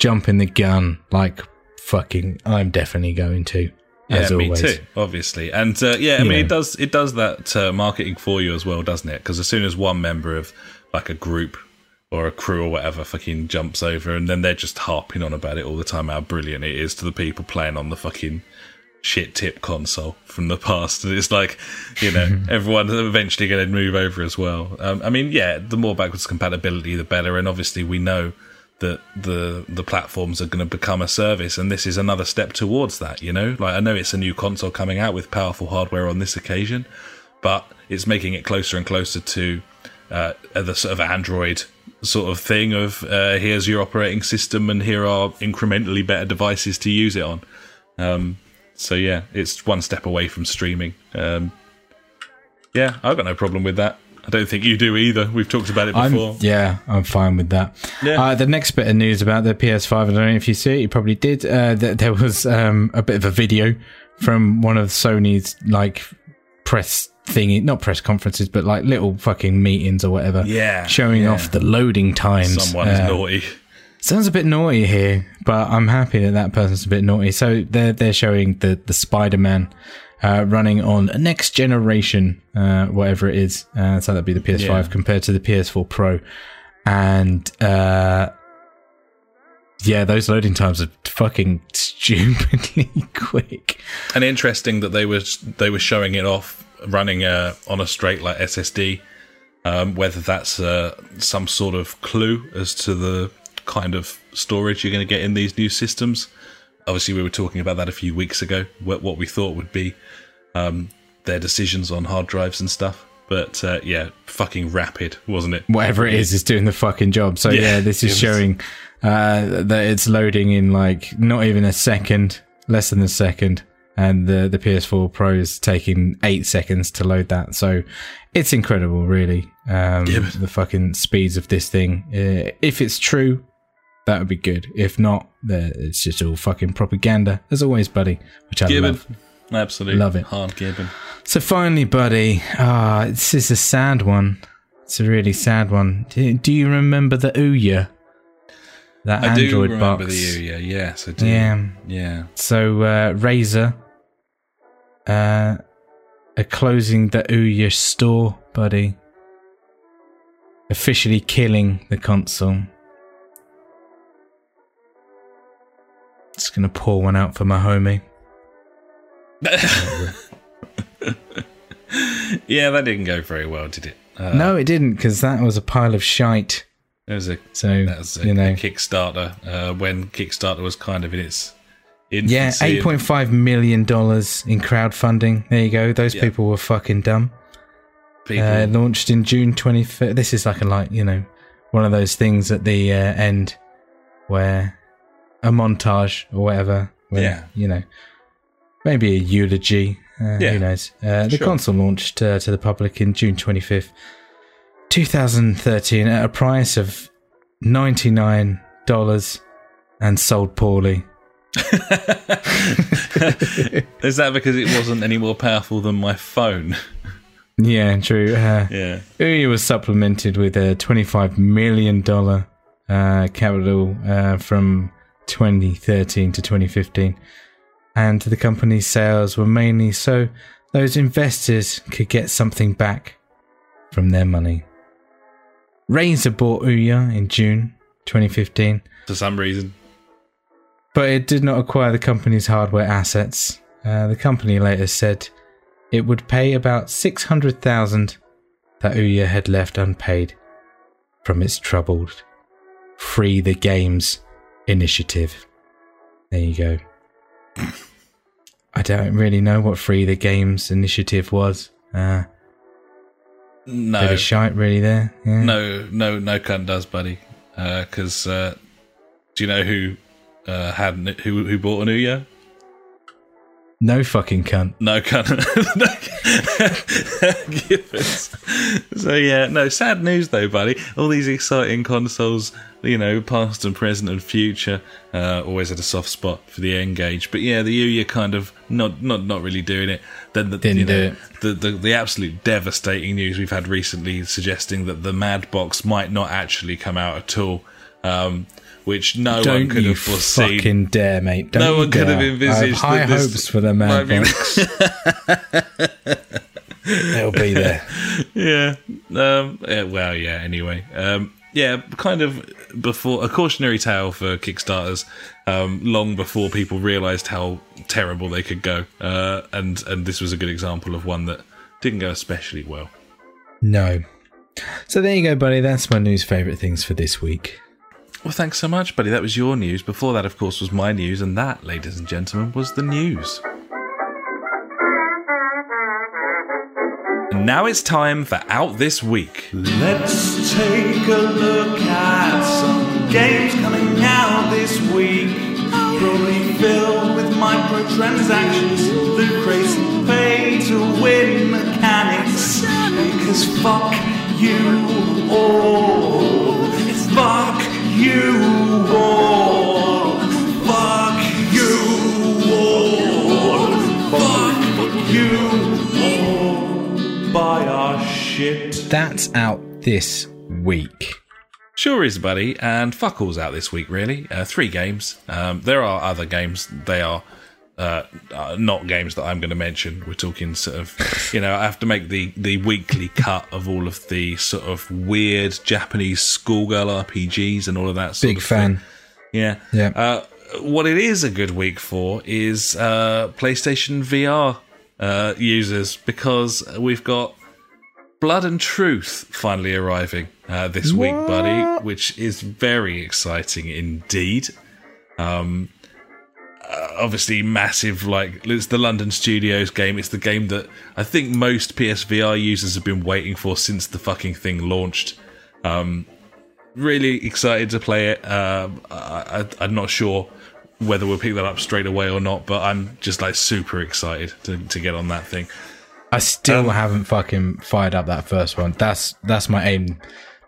jumping the gun. Like fucking, I'm definitely going to. Yeah, as me always. too, obviously. And uh, yeah, I You mean, know. it does it does that uh, marketing for you as well, doesn't it? Because as soon as one member of like a group or a crew or whatever fucking jumps over, and then they're just harping on about it all the time, how brilliant it is to the people playing on the fucking shit tip console from the past. And it's like, you know, everyone's eventually going to move over as well. Um, I mean, yeah, the more backwards compatibility, the better. And obviously, we know that the the platforms are going to become a service, and this is another step towards that. You know, like I know it's a new console coming out with powerful hardware on this occasion, but it's making it closer and closer to uh, the sort of Android sort of thing of uh, here's your operating system and here are incrementally better devices to use it on. Um, so yeah, it's one step away from streaming. Um, yeah, I've got no problem with that. I don't think you do either. We've talked about it before. I'm, yeah, I'm fine with that. Yeah. Uh, the next bit of news about the PS5, I don't know if you see it, you probably did. Uh, th- there was um, a bit of a video from one of Sony's like press thingy, not press conferences, but like little fucking meetings or whatever. Yeah, showing yeah. off the loading times. Someone's Uh, naughty. Sounds a bit naughty here, but I'm happy that that person's a bit naughty. So they're they're showing the the Spider Man uh, running on a next generation, uh, whatever it is. Uh, so that'd be the PS5 Yeah. compared to the PS4 Pro, and uh, yeah, those loading times are fucking stupidly quick. And interesting that they were they were showing it off running uh, on a straight like SSD Um, whether that's uh, some sort of clue as to the kind of storage you're going to get in these new systems. Obviously, we were talking about that a few weeks ago. What, what we thought would be um, their decisions on hard drives and stuff. But uh, yeah, fucking rapid, wasn't it? Whatever it is, is doing the fucking job. So Yeah, yeah, this is showing uh, that it's loading in like not even a second, less than a second, and the the PS4 Pro is taking eight seconds to load that. So it's incredible, really. Um, Yeah, the fucking speeds of this thing. Uh, if it's true, that would be good. If not, it's just all fucking propaganda, as always, buddy. Which I Gibbon. love. Absolutely. Love it. Hard Gibbon. So finally, buddy, ah, this is a sad one. It's a really sad one. Do, do you remember the Ouya? That I do Android remember box. the Ouya, yes, I do. Yeah. Yeah. So uh, Razer uh, are closing the Ouya store, buddy. Officially killing the console. Just gonna pour one out for my homie. yeah, that didn't go very well, did it? Uh, no, it didn't, because that was a pile of shite. It was a So that was a, you know, Kickstarter uh, when Kickstarter was kind of in its infancy. Yeah, eight point five million dollars in crowdfunding. There you go. Those Yeah. people were fucking dumb. Uh, launched in June twenty fifth. This is like a like you know one of those things at the uh, end where a montage or whatever. Where, Yeah. you know, maybe a eulogy. Uh, Yeah. Who knows? Uh, the Sure. console launched uh, to the public in June twenty fifth, two thousand thirteen, at a price of ninety nine dollars, and sold poorly. Is that because it wasn't any more powerful than my phone? Yeah, true. Uh, yeah. Ouya was supplemented with a $25 million uh, capital uh, from 2013 to 2015. And the company's sales were mainly so those investors could get something back from their money. Razer bought Ouya in June 2015, For some reason. but it did not acquire the company's hardware assets. Uh, the company later said it would pay about 600,000 that Ouya had left unpaid from its troubled Free the Games initiative. There you go. I don't really know what Free the Games initiative was. Uh, bit No. of shite, really. There, yeah. No, no, no cunt does, buddy. Because uh, do you know who uh, had who who bought an Ouya? no fucking cunt. No cunt. So yeah, no. Sad news though, buddy. All these exciting consoles, you know, past and present and future, uh, always had a soft spot for the N-Gage. But yeah, the Ouya kind of not not not really doing it. Then the, Didn't you know, do The, the the absolute devastating news we've had recently, suggesting that the Mad Box might not actually come out at all. Um, which no one Don't could you have foreseen. fucking dare, mate. Don't No one could have envisaged I have high hopes for the Mad box. It'll be there. yeah. Um, yeah. Well, yeah. Anyway, um, yeah. Kind of before a cautionary tale for Kickstarters. Um, long before people realised how terrible they could go, uh, and and this was a good example of one that didn't go especially well. No. So there you go, buddy. That's my news favourite things for this week. Well, thanks so much, buddy. That was your news. Before that, of course, was my news, and that, ladies and gentlemen, was the news. Now it's time for Out This Week. Let's take a look at some games coming out this week. Probably filled with microtransactions, the crazy pay to win mechanics. Because fuck you all. It's fuck That's out this week. Sure is, buddy. And fuck all's out this week, really. Uh, three games. Um, there are other games. They are uh, uh, not games that I'm going to mention. We're talking sort of, you know, I have to make the, the weekly cut of all of the sort of weird Japanese schoolgirl RPGs and all of that sort Big of fan. thing. Yeah. Yeah. Uh, what it is a good week for is uh, PlayStation VR uh, users because we've got Blood and Truth finally arriving uh, this week, buddy, which is very exciting indeed. Um, uh, obviously, massive, like, it's the London Studios game. It's the game that I think most PSVR users have been waiting for since the fucking thing launched. Um, really excited to play it. Um, I, I, I'm not sure whether we'll pick that up straight away or not, but I'm just like super excited to, to get on that thing. I still Um, haven't fucking fired up that first one. That's that's my aim.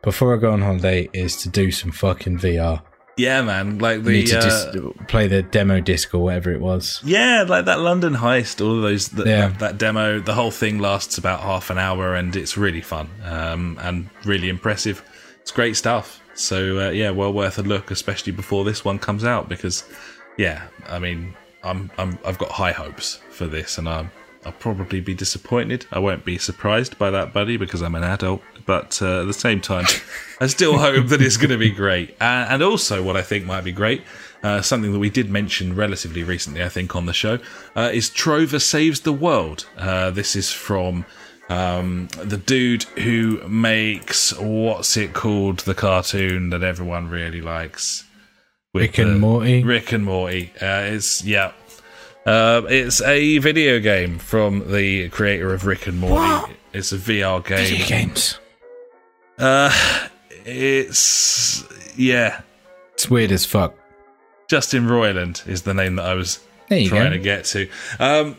Before I go on holiday, is to do some fucking VR. Yeah, man. Like the need to uh, just play the demo disc or whatever it was. yeah, like that London heist. All of those. That, Yeah. that, that demo. The whole thing lasts about half an hour, and it's really fun um, and really impressive. It's great stuff. So uh, yeah, well worth a look, especially before this one comes out, because yeah, I mean, I'm, I'm I've got high hopes for this, and I'm. I'll probably be disappointed. I won't be surprised by that, buddy, because I'm an adult. But uh, at the same time, I still hope that it's going to be great. Uh, and also, what I think might be great, uh, something that we did mention relatively recently, I think, on the show, uh, is Trover Saves the World. Uh, this is from um, the dude who makes what's it called, the cartoon that everyone really likes. Rick and the- Morty? Rick and Morty. Uh, it's yeah. Uh, it's a video game from the creator of Rick and Morty. It's a VR game. Video games. Uh, it's yeah. It's weird as fuck. Justin Roiland is the name that I was trying go. to get to. Um,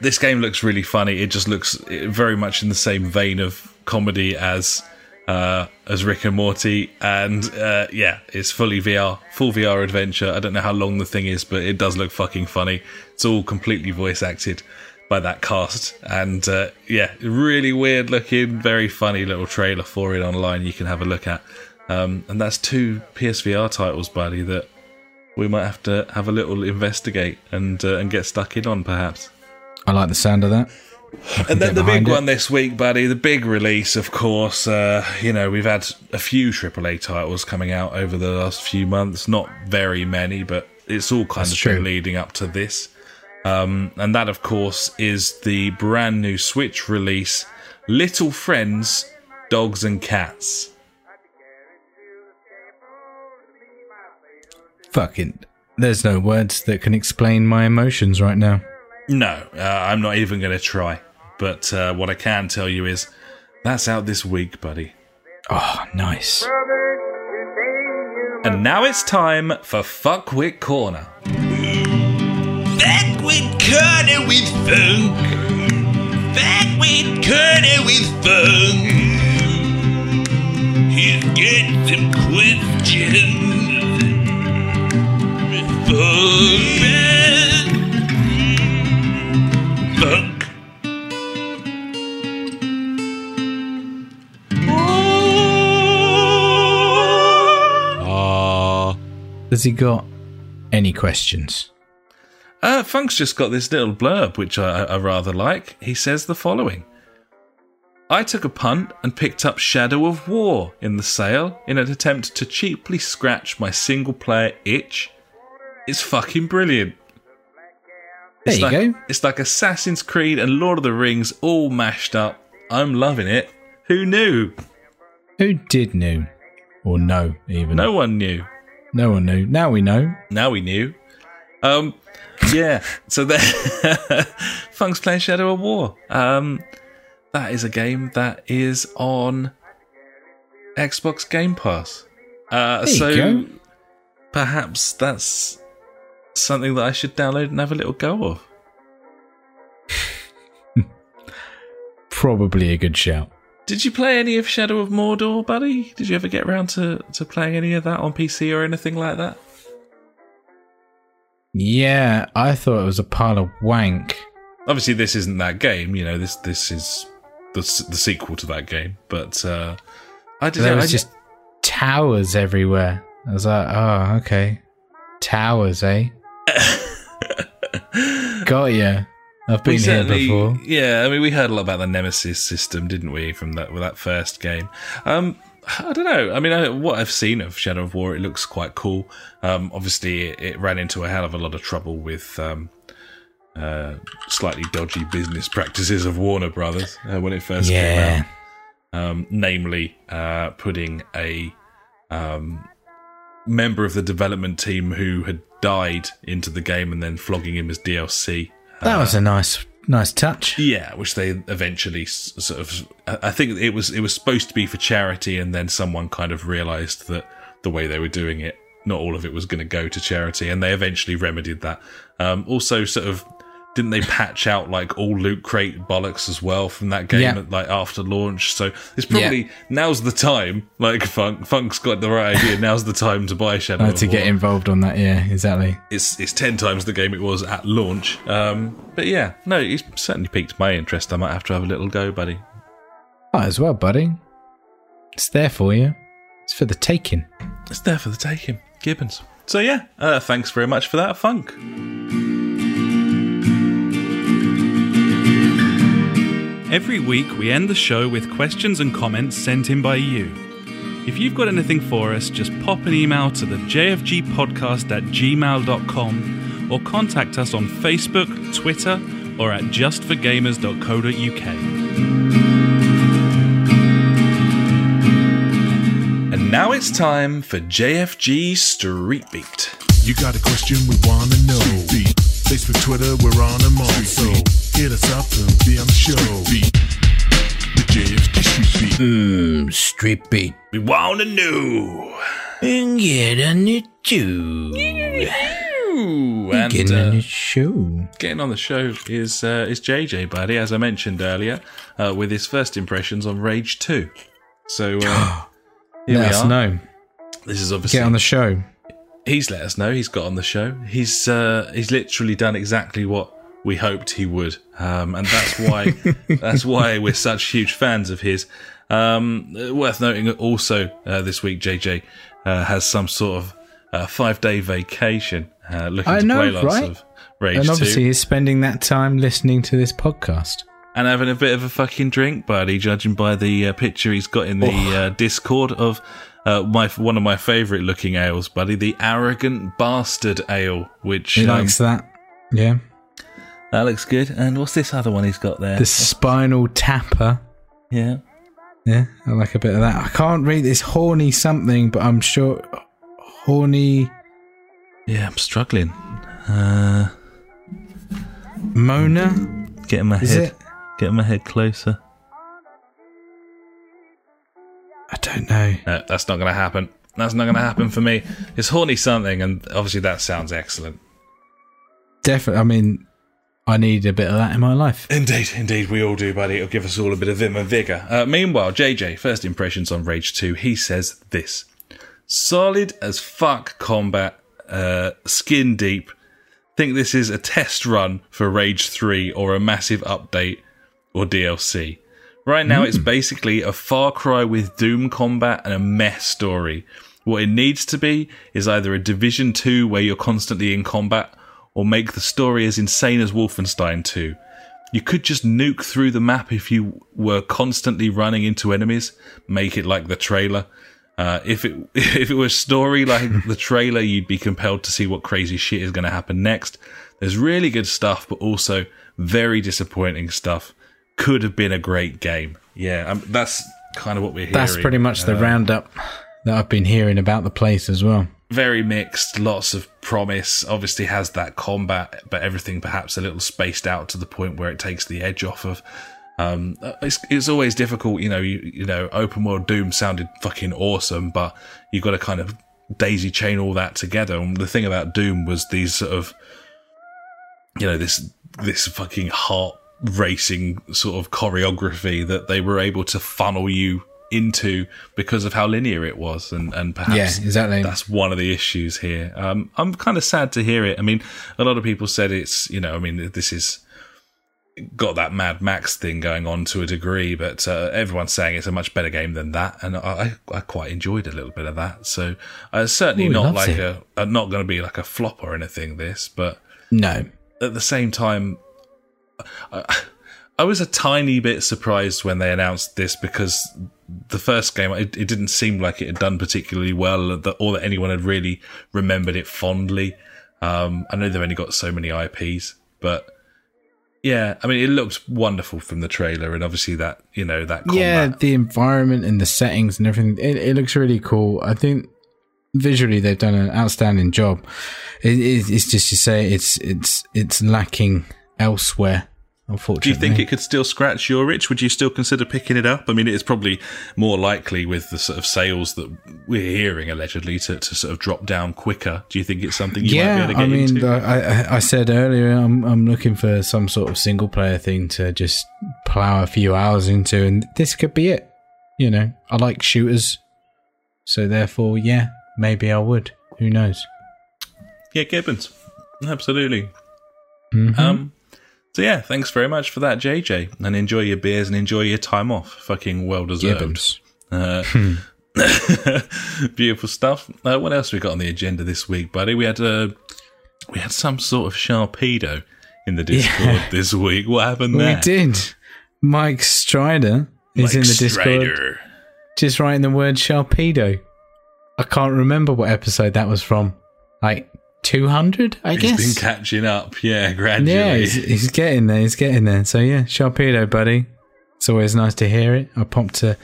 this game looks really funny. It just looks very much in the same vein of comedy as uh, as Rick and Morty, and uh, yeah, it's fully VR, full VR adventure. I don't know how long the thing is, but it does look fucking funny. It's all completely voice acted by that cast, and uh, yeah, really weird looking, very funny little trailer for it online. You can have a look at, um, and that's two PSVR titles, buddy. That we might have to have a little investigate and uh, and get stuck in on, perhaps. I like the sound of that. And then the big it. one this week, buddy, the big release, of course. Uh, you know, we've had a few AAA titles coming out over the last few months. Not very many, but it's all kind That's of true. been leading up to this. Um, and that, of course, is the brand new Switch release, Little Friends, Dogs and Cats. Fucking. There's no words that can explain my emotions right now. No, uh, I'm not even going to try. But uh, what I can tell you is that's out this week, buddy. Oh, nice. And now it's time for Fuckwit Corner. Back with Corner with Funk. Back with Corner with Funk. He's got some questions. For Has he got any questions? Uh, Funk's just got this little blurb, which I, I rather like. He says the following I took a punt and picked up Shadow of War in the sale in an attempt to cheaply scratch my single player itch. It's fucking brilliant. There it's you like, go. It's like Assassin's Creed and Lord of the Rings all mashed up. I'm loving it. Who knew? Who did know? Or know, even? No one knew. No one knew. Now we know. Now we knew. Um, yeah. So there, Funk's playing Shadow of War. Um, that is a game that is on Xbox Game Pass. Uh, There you so go. perhaps that's something that I should download and have a little go of. Probably a good shout. Did you play any of Shadow of Mordor, buddy? Did you ever get around to, to playing any of that on PC or anything like that? Yeah, I thought it was a pile of wank. obviously this isn't that game you know this this is the, the sequel to that game but uh i did There I, was just towers everywhere. I was like, oh, okay. Towers, eh? Got ya. I've been here before. yeah i mean we heard a lot about the nemesis system didn't we from that with that first game um I don't know. I mean, I, what I've seen of Shadow of War, it looks quite cool. Um, obviously, it, it ran into a hell of a lot of trouble with um, uh, slightly dodgy business practices of Warner Brothers uh, when it first came out. Um, namely, uh, putting a um, member of the development team who had died into the game and then flogging him as DLC. That was a nice, nice touch. Yeah, which they eventually sort of. I think it was it was supposed to be for charity, and then someone kind of realised that the way they were doing it, not all of it was going to go to charity, and they eventually remedied that. Um, also, sort of, didn't they patch out like all loot crate bollocks as well from that game, Yeah. like after launch? So it's probably now's the time. Like Funk, Funk's got the right idea. Now's the time to buy Shadow of to get involved on that. Yeah, exactly. it's it's ten times the game it was at launch. Um, but yeah, no, it's certainly piqued my interest. I might have to have a little go, buddy. Might as well, buddy. It's there for you. It's for the taking. It's there for the taking, Gibbons. So yeah, uh, thanks very much for that, Funk. Every week, we end the show with questions and comments sent in by you. If you've got anything for us, just pop an email to the jfgpodcast at gmail.com or contact us on Facebook, Twitter, or at justforgamers.co.uk. And now it's time for JFG Street Beat. You got a question we wanna know. Beat. Facebook, Twitter, we're on them all. So hit us up and be on the show. Beat. The JFG Street Beat. Mmm, street beat. We wanna know. And get on the show. Ooh, and Get on uh, the show. getting on the show is uh, is JJ, buddy, as I mentioned earlier, uh, with his first impressions on Rage Two. So uh, here Let we us are. know. This is obviously Get on the show. He's let us know he's got on the show. He's uh, he's literally done exactly what we hoped he would, um, and that's why that's why we're such huge fans of his. Um, worth noting also uh, this week JJ uh, has some sort of uh, five day vacation, uh, looking I to know, play lots right? of Rage And obviously, he's spending that time listening to this podcast. and having a bit of a fucking drink, buddy. Judging by the uh, picture he's got in the uh, Discord of uh, my one of my favourite looking ales, buddy, the Arrogant Bastard Ale, which He um, likes that. Yeah. that looks good. And what's this other one he's got there? The spinal tapper. yeah, Yeah, I like a bit of that. I can't read this horny something, but I'm sure horny yeah, I'm struggling. Uh, Mona. getting my Is head, it? getting my head closer. I don't know. No, that's not going to happen. That's not going to happen for me. It's horny something, and obviously that sounds excellent. Definitely. I mean, I need a bit of that in my life. Indeed, indeed, we all do, buddy. It'll give us all a bit of vim and vigour. Uh, meanwhile, JJ, first impressions on Rage 2, he says this Solid as fuck combat, uh, skin deep. Think this is a test run for Rage 3 or a massive update or DLC. Right now, it's basically a Far Cry with Doom combat and a mess story. What it needs to be is either a Division 2 where you're constantly in combat, or make the story as insane as Wolfenstein 2. You could just nuke through the map if you were constantly running into enemies. Make it like the trailer. Uh, if it if it was story like the trailer, you'd be compelled to see what crazy shit is going to happen next. There's really good stuff, but also very disappointing stuff. Could have been a great game. Yeah, um, that's kind of what we're hearing. That's pretty much the Uh, roundup that I've been hearing about the place as well. very mixed, lots of promise. Obviously, has that combat, but everything perhaps a little spaced out to the point where it takes the edge off of. Um, it's, it's always difficult, you know. You, you know, open world Doom sounded fucking awesome, but you've got to kind of daisy chain all that together. And the thing about Doom was these sort of, you know, this this fucking heart racing sort of choreography that they were able to funnel you into because of how linear it was, and and perhaps Yeah, exactly. that's one of the issues here. Um, I'm kind of sad to hear it. I mean, a lot of people said it's, you know, I mean, this is got that Mad Max thing going on to a degree, but uh, everyone's saying it's a much better game than that, and I, I quite enjoyed a little bit of that. So uh, certainly Ooh, not like it. a, a not going to be like a flop or anything. This, but No. at the same time, I, I was a tiny bit surprised when they announced this because the first game it, it didn't seem like it had done particularly well, that, or that anyone had really remembered it fondly. Um, I know they've only got so many IPs, but Yeah, I mean, it looked wonderful from the trailer, and obviously that you know that combat. Yeah, the environment and the settings and everything. It, it looks really cool. I think visually they've done an outstanding job. It, it, it's just you say it's it's it's lacking elsewhere. Unfortunately, Do you think it could still scratch your itch? Would you still consider picking it up? I mean, it's probably more likely with the sort of sales that we're hearing allegedly to, to sort of drop down quicker. Do you think it's something you yeah, might be able to I get mean, into? I, I- I said earlier, I'm I'm looking for some sort of single player thing to just plow a few hours into, and this could be it. You know, I like shooters, so therefore, yeah, maybe I would. Who knows? yeah, Gibbons, absolutely. Mhm. Um, so yeah, thanks very much for that, JJ, and enjoy your beers and enjoy your time off. Fucking well deserved. Uh, beautiful stuff. Uh, what else we got on the agenda this week, buddy? We had uh, we had some sort of sharpedo in the Discord this week. What happened there? We did. Mike Strider is Mike in the Discord, Strider. just writing the word Sharpedo. I can't remember what episode that was from. Like two hundred, I He's guess. He's been catching up, yeah, gradually. Yeah, he's, he's getting there. He's getting there. So yeah, Sharpedo, buddy. It's always nice to hear it. I popped a,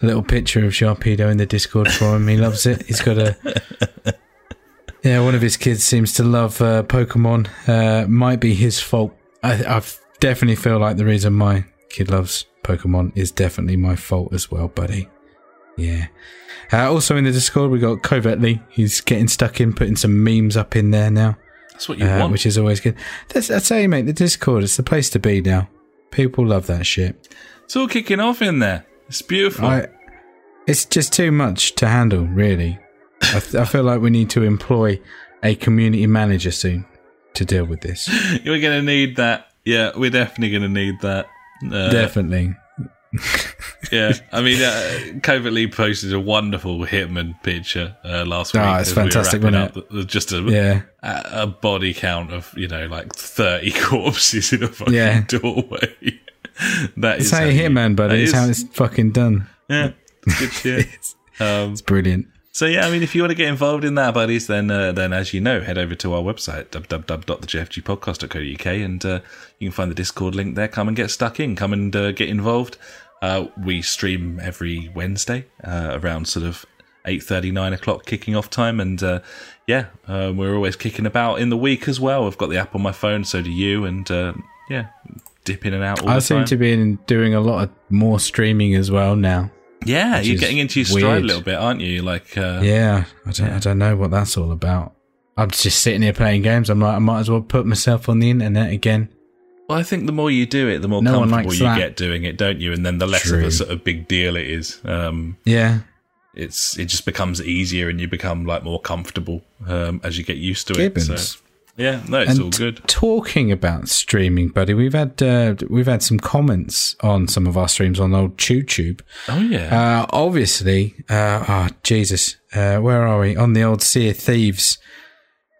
a little picture of Sharpedo in the Discord for him. He loves it. He's got a. Yeah, one of his kids seems to love uh, Pokemon. Uh, might be his fault. I, I definitely feel like the reason my kid loves Pokemon is definitely my fault as well, buddy. Yeah. Uh, also in the Discord, we got covertly. He's getting stuck in, putting some memes up in there now That's what you uh, want. which is always good. That's, I tell you, mate, the Discord It's the place to be now. People love that shit. it's all kicking off in there. It's beautiful. I, it's just too much to handle, really. I, th- I feel like we need to employ a community manager soon to deal with this. We're going to need that. Yeah, we're definitely going to need that. Uh, Definitely. Yeah, I mean, uh, Covertly posted a wonderful Hitman picture uh, last week. Ah, it's as we fantastic, wrapping wasn't up. Just a, Yeah. a a body count of you know like thirty corpses in a fucking Yeah. doorway. that It's is how you hit, man, buddy. It's is- how it's fucking done. yeah, it's good shit. Um, It's brilliant. so yeah, I mean, if you want to get involved in that, buddies, then uh, then as you know, head over to our website www.thejfgpodcast.co.uk and uh, you can find the Discord link there. Come and get stuck in. Come and uh, get involved. Uh, we stream every Wednesday uh, around sort of eight thirty, nine o'clock kicking off time, and uh, yeah, uh, we're always kicking about in the week as well. I've got the app on my phone, so do you, and uh, yeah, dip in and out all I seem time. to be in, doing a lot of more streaming as well now. yeah, you're getting into your stride weird. a little bit, aren't you? Like, uh, Yeah, I don't, I don't know what that's all about. I'm just sitting here playing games. I'm like, I might as well put myself on the internet again. Well, I think the more you do it, the more No one comfortable likes you that. get doing it, don't you? And then the less of True. a sort of big deal it is. Um, Yeah, it's it just becomes easier, and you become like more comfortable um, as you get used to it. So, yeah, no, it's all good. talking about streaming, buddy, we've had uh, we've had some comments on some of our streams on old TubeTube. Oh yeah, Uh, obviously, uh, oh Jesus, uh, where are we on the old Sea of Thieves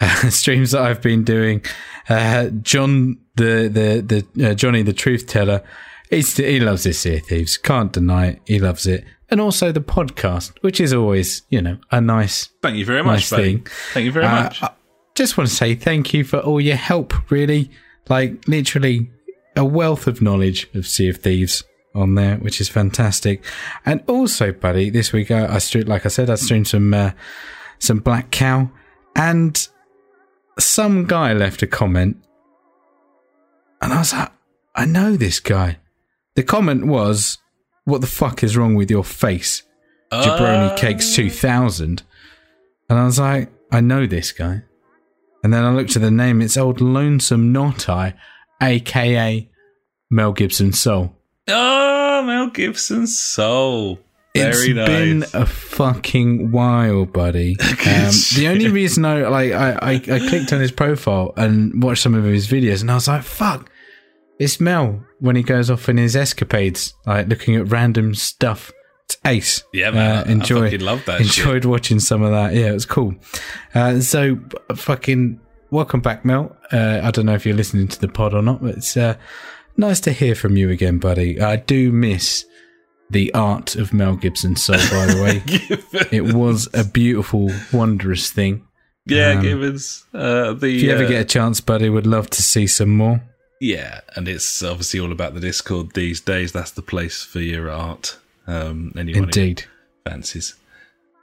uh, streams that I've been doing? Uh, John, the the the uh, Johnny, the truth teller, he's, he loves this Sea of Thieves. Can't deny it. He loves it, and also the podcast, which is always you know a nice thank you very much, nice thing. Thank you very Uh, much. I just want to say thank you for all your help, really. Like, literally, a wealth of knowledge of Sea of Thieves on there, which is fantastic. And also, buddy, this week I, I streamed, like I said, I streamed some, uh, some Black Cow, and some guy left a comment, and I was like, I know this guy. The comment was, What the fuck is wrong with your face? Jabroni Uh, Cakes 2000. And I was like, I know this guy. And then I looked at the name, it's old Lonesome Not I, aka Mel Gibson soul. Oh, Mel Gibson soul. Very It's nice. been a fucking while, buddy. Um, the only reason I like I, I, I clicked on his profile and watched some of his videos, and I was like, "Fuck, it's Mel." When he goes off in his escapades, like looking at random stuff. It's ace. Yeah, man, Uh, I- I enjoy. fucking love that Enjoyed watching some of that. Yeah, it was cool. Uh, so, fucking welcome back, Mel. Uh, I don't know if you're listening to the pod or not, but it's uh, nice to hear from you again, buddy. I do miss the art of Mel Gibson's soul, by the way. it was a beautiful, wondrous thing. yeah, um, Gibbons. Uh, the If you ever uh, get a chance, buddy, would love to see some more. yeah, and it's obviously all about the Discord these days. That's the place for your art. Um, anyone Indeed. fancies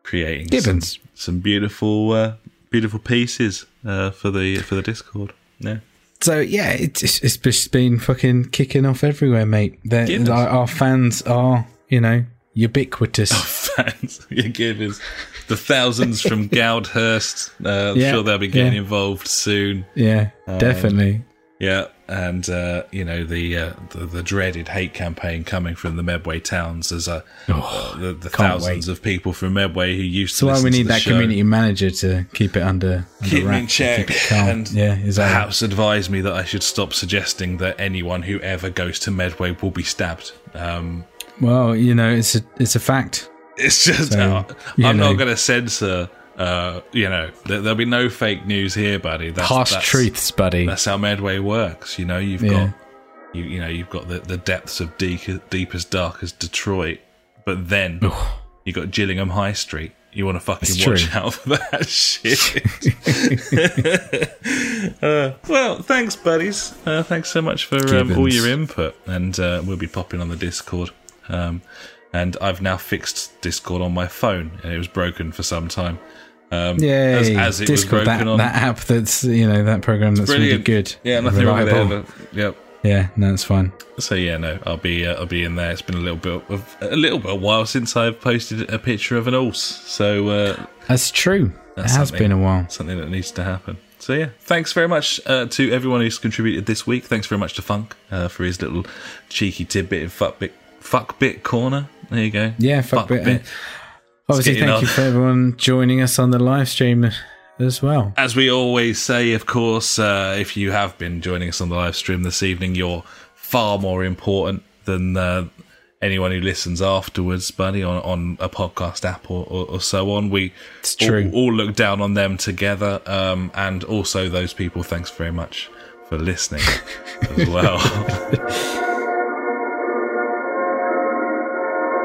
creating Gibbons. some, some beautiful, uh, beautiful pieces uh, for the for the Discord. Yeah, So yeah, it's it's just been fucking kicking off everywhere, mate. Our, our fans are, you know, ubiquitous. Oh, fans, your givers, the thousands from Goudhurst. Uh, I'm Yeah, sure they'll be getting yeah. involved soon. yeah, definitely. Yeah, and uh, you know the, uh, the the dreaded hate campaign coming from the Medway towns as uh, uh, the, the Oh, thousands wait. of people from Medway who used So to. why we need that show. community manager to keep it under, under Keep in check. keep it. And yeah, is that perhaps advise me that I should stop suggesting that anyone who ever goes to Medway will be stabbed. Um, well, you know, it's a it's a fact. it's just So, uh, I'm know. not going to censor. Uh, you know, there, there'll be no fake news here, buddy. That's, Harsh that's, truths, buddy. That's how Medway works. You know, you've Yeah. got you, you know you've got the, the depths of deep, deep as dark as Detroit, but then you got Gillingham High Street. You want to fucking It's watch true. out for that shit. uh, well, thanks, buddies. Uh, thanks so much for um, all your input, and uh, we'll be popping on the Discord. Um, and I've now fixed Discord on my phone, and it was broken for some time. Um, Yay, as, as it was Discord, broken that, on. that app that's you know that program that's really Brilliant. good. Yeah, nothing wrong with it. Yep. Yeah, no, it's fine. So yeah, no, I'll be uh, I'll be in there. It's been a little bit of a little bit of a while since I've posted a picture of an ulce, so uh, That's true. That's it has been a while. something that needs to happen. So yeah, thanks very much uh, to everyone who's contributed this week. Thanks very much to Funk uh, for his little cheeky tidbit in fuck bit fuck bit corner. There you go. Yeah, fuck bit. bit. Obviously, thank on. you for everyone joining us on the live stream as well. As we always say, of course, uh, if you have been joining us on the live stream this evening, you're far more important than uh, anyone who listens afterwards, buddy, on, on a podcast app or, or, or so on. We It's true. All, all look down on them together, um, and also those people. Thanks very much for listening as well.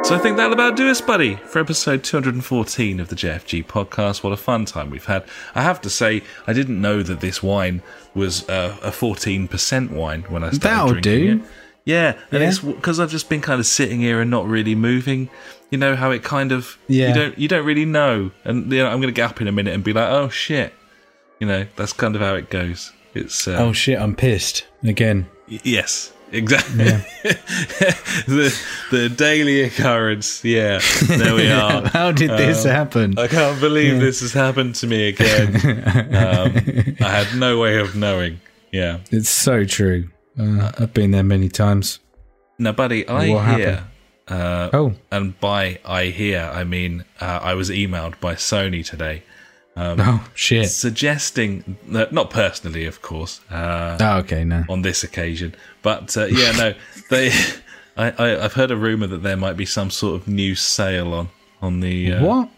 So I think that'll about do us, buddy, for episode 214 of the JFG podcast. What a fun time we've had. I have to say, I didn't know that this wine was uh, a 14% wine when I started That'll drinking do. it. Yeah, and Yeah. it's because I've just been kind of sitting here and not really moving. You know how it kind of Yeah. you don't you don't really know, and you know, I'm going to get up in a minute and be like, oh shit, you know that's kind of how it goes. It's uh, Oh shit, I'm pissed again. Y- Yes, exactly. the the daily occurrence. Yeah, there we are. How did this happen? I can't believe this has happened to me again. um, I had no way of knowing. Yeah. It's so true. Uh, I've been there many times. Now, buddy, I What hear, happened? uh, Oh, and by I hear, I mean uh, I was emailed by Sony today oh shit. suggesting that, not personally, of course, uh, Oh, okay, no. on this occasion. But uh, yeah, no, they. I, I, I've heard a rumor that there might be some sort of new sale on on the. Uh, What?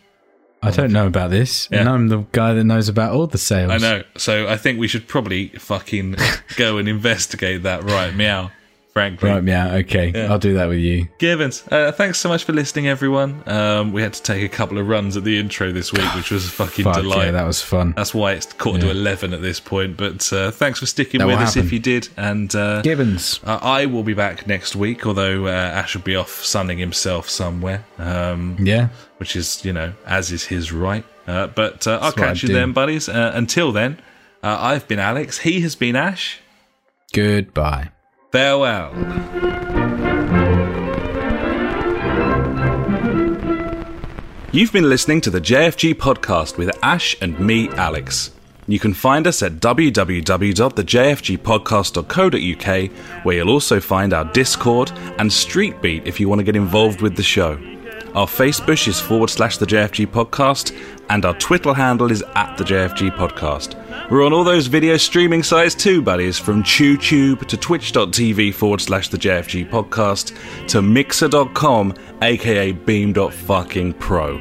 I don't know about this, and I'm the guy that knows about all the sales. I know. So I think we should probably fucking go and investigate that right meow. Frankly, Right, yeah, okay. Yeah. I'll do that with you. Givens, uh, thanks so much for listening, everyone. Um, we had to take a couple of runs at the intro this week, which was a fucking Fuck delight. yeah, that was fun. That's why it's quarter to 11 at this point. But uh, thanks for sticking That with us happen. if you did. And uh, Gibbons. uh, I will be back next week, although uh, Ash will be off sunning himself somewhere, um, Yeah. which is, you know, as is his right. Uh, but uh, I'll catch you then, buddies. Uh, until then, uh, I've been Alex. He has been Ash. Goodbye. Farewell. You've been listening to the JFG podcast with Ash and me, Alex. You can find us at www.thejfgpodcast.co.uk, where you'll also find our Discord and Street Beat if you want to get involved with the show. Our Facebook is forward slash the JFG podcast, and our Twitter handle is at the JFG podcast. We're on all those video streaming sites too, buddies, from TubeTube to twitch.tv forward slash the JFG podcast to mixer.com, aka beam.fucking-pro.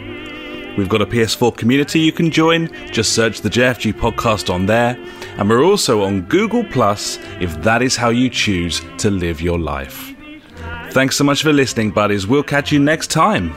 We've got a PS4 community you can join, just search the JFG podcast on there, and we're also on Google Plus if that is how you choose to live your life. Thanks so much for listening, buddies. We'll catch you next time.